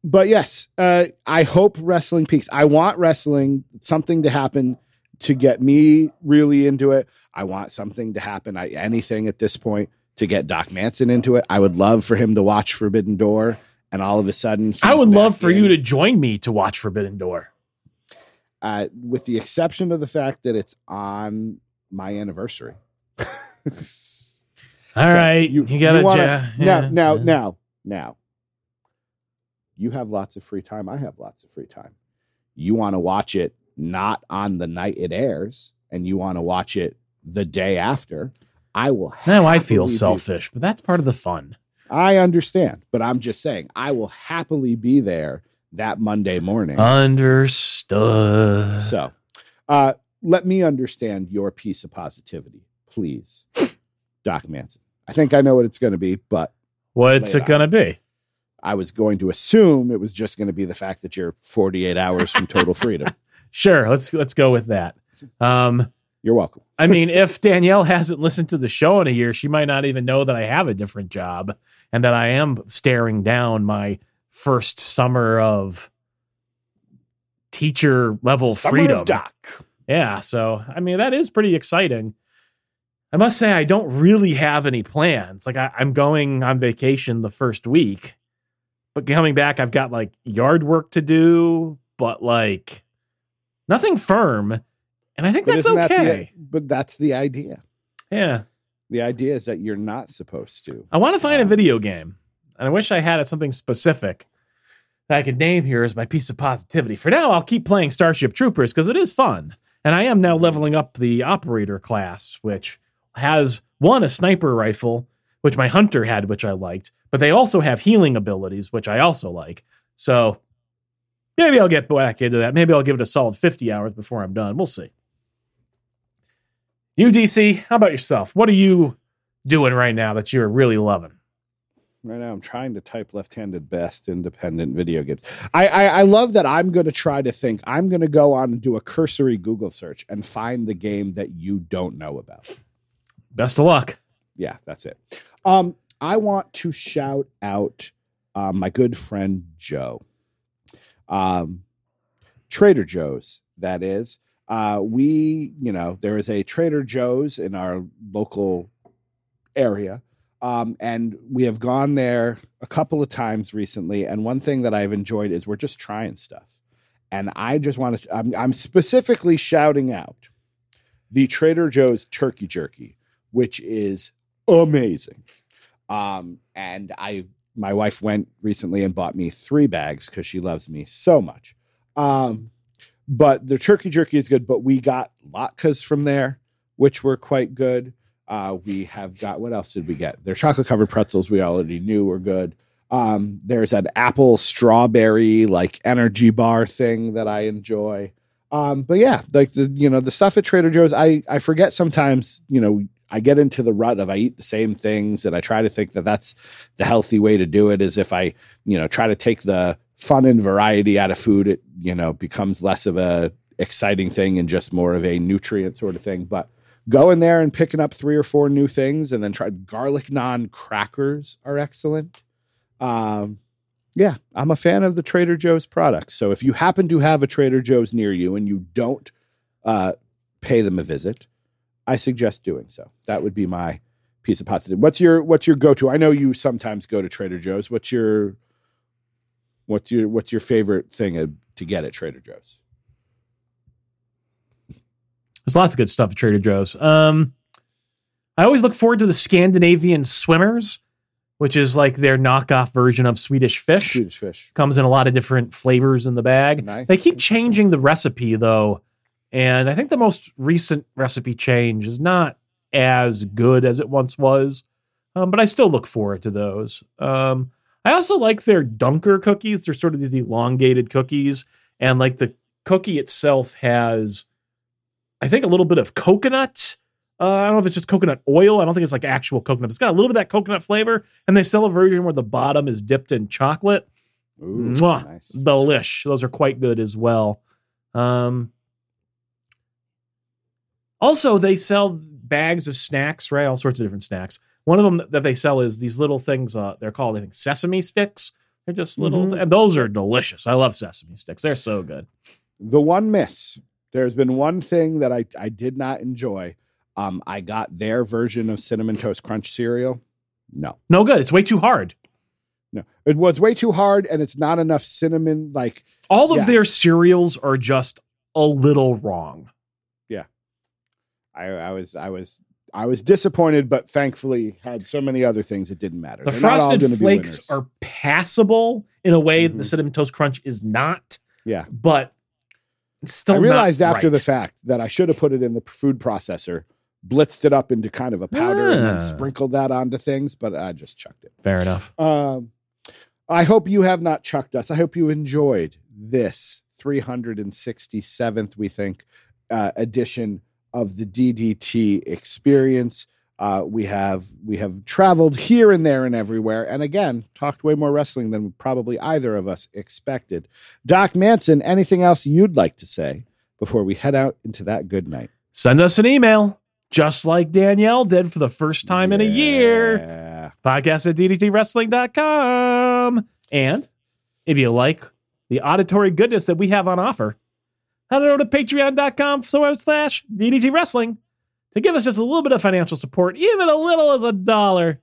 but yes, uh, I hope wrestling peaks. I want wrestling something to happen to get me really into it. I want something to happen, I, anything at this point to get Doc Manson into it. I would love for him to watch Forbidden Door, and all of a sudden, I would love for in. you to join me to watch Forbidden Door. Uh, with the exception of the fact that it's on my anniversary. all so right, you, you you now, yeah, now, yeah. now, now. You have lots of free time. I have lots of free time. You want to watch it not on the night it airs and you want to watch it the day after, I will. Now I feel selfish, but that's part of the fun. I understand, but I'm just saying I will happily be there that Monday morning. Understood. So, uh, let me understand your piece of positivity, please, Doc Manson. I think I know what it's going to be, but what's it, it going to be? I was going to assume it was just going to be the fact that you're 48 hours from total freedom. Sure, let's let's go with that. Um, You're welcome. I mean, if Danielle hasn't listened to the show in a year, she might not even know that I have a different job and that I am staring down my first summer of teacher level summer freedom. doc. Yeah, so I mean that is pretty exciting. I must say I don't really have any plans. Like I, I'm going on vacation the first week, but coming back, I've got like yard work to do, but like nothing firm. And I think but that's okay. That the, but that's the idea. Yeah. The idea is that you're not supposed to. I want to find a uh, video game. And I wish I had something specific that I could name here as my piece of positivity. For now, I'll keep playing Starship Troopers because it is fun. And I am now leveling up the operator class, which has one, a sniper rifle, which my hunter had, which I liked, but they also have healing abilities, which I also like. So Maybe I'll get back into that. Maybe I'll give it a solid 50 hours before I'm done. We'll see. UDC, how about yourself? What are you doing right now that you're really loving? Right now, I'm trying to type left-handed best independent video games. I I, I love that. I'm going to try to think. I'm going to go on and do a cursory Google search and find the game that you don't know about. Best of luck. Yeah, that's it. Um, I want to shout out uh, my good friend Joe um, Trader Joe's, that is. uh, we, you know, there is a Trader Joe's in our local area. Um, and we have gone there a couple of times recently. And one thing that I've enjoyed is we're just trying stuff. And I just want to, I'm, I'm specifically shouting out the Trader Joe's turkey jerky, which is amazing. Um, and I, my wife went recently and bought me three bags because she loves me so much. Um, but the turkey jerky is good. But we got latkes from there, which were quite good. Uh, we have got what else did we get? Their chocolate covered pretzels we already knew were good. Um, there's an apple strawberry like energy bar thing that I enjoy. Um, but yeah, like the you know the stuff at Trader Joe's, I I forget sometimes. You know, I get into the rut of I eat the same things, and I try to think that that's the healthy way to do it. Is if I you know try to take the fun and variety out of food, it you know becomes less of a exciting thing and just more of a nutrient sort of thing. But going there and picking up three or four new things and then try garlic naan crackers are excellent. Um, yeah, I'm a fan of the Trader Joe's products. So if you happen to have a Trader Joe's near you and you don't uh, pay them a visit, I suggest doing so. That would be my piece of positive. What's your what's your go to? I know you sometimes go to Trader Joe's. What's your what's your what's your favorite thing to get at Trader Joe's? There's lots of good stuff at Trader Joe's. Um, I always look forward to the Scandinavian swimmers, which is like their knockoff version of Swedish fish. Swedish fish. Comes in a lot of different flavors in the bag. Nice. They keep changing the recipe though, and I think the most recent recipe change is not as good as it once was. Um, but I still look forward to those. Um, I also like their Dunker cookies. They're sort of these elongated cookies, and like the cookie itself has, I think, a little bit of coconut. Uh, I don't know if it's just coconut oil. I don't think it's like actual coconut. It's got a little bit of that coconut flavor, and they sell a version where the bottom is dipped in chocolate. Ooh, Mwah. nice. Delish. Those are quite good as well. Um, also, they sell bags of snacks, right? All sorts of different snacks. One of them that they sell is these little things. Uh, they're called, I think, sesame sticks. They're just little, Mhm. and those are delicious. I love sesame sticks. They're so good. The one miss. There's been one thing that I, I did not enjoy. Um, I got their version of cinnamon toast crunch cereal. No, No good. It's way too hard. no, it was way too hard, and it's not enough cinnamon. Like All of Yeah. their cereals are just a little wrong. I, I was, I was, I was disappointed, but thankfully had so many other things it didn't matter. The They're frosted flakes are passable in a way that the cinnamon toast crunch is not, Yeah, but it's still I realized after right. the fact that I should have put it in the food processor, blitzed it up into kind of a powder, and Ah. then sprinkled that onto things. But I just chucked it. Fair enough. Um, I hope you have not chucked us. I hope you enjoyed this 367th, we think, uh, edition of the DDT experience. Uh, we have we have traveled here and there and everywhere, and again talked way more wrestling than probably either of us expected. Doc Manson, anything else you'd like to say before we head out into that good night? Send us an email, just like Danielle did for the first time in a year. Podcast at DDTWrestling.com. And if you like the auditory goodness that we have on offer, head over to patreon.com forward slash DDT Wrestling to give us just a little bit of financial support, even a little as a dollar.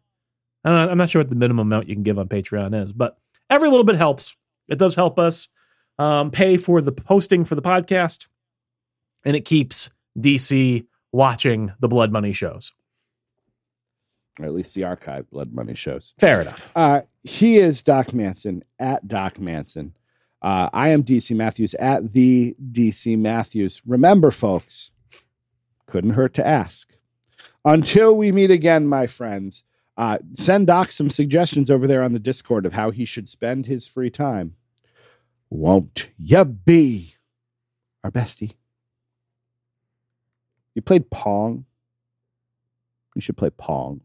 I don't know, I'm not sure what the minimum amount you can give on Patreon is, but every little bit helps. It does help us um, pay for the posting for the podcast, and it keeps DC watching the Blood Money shows. Or at least the archive Blood Money shows. Fair enough. Uh, he is Doc Manson at Doc Manson. Uh, I am DC Matthews at the DC Matthews. Remember, folks, couldn't hurt to ask. Until we meet again, my friends, uh, send Doc some suggestions over there on the Discord of how he should spend his free time. Won't ya be our bestie? You played Pong. You should play Pong.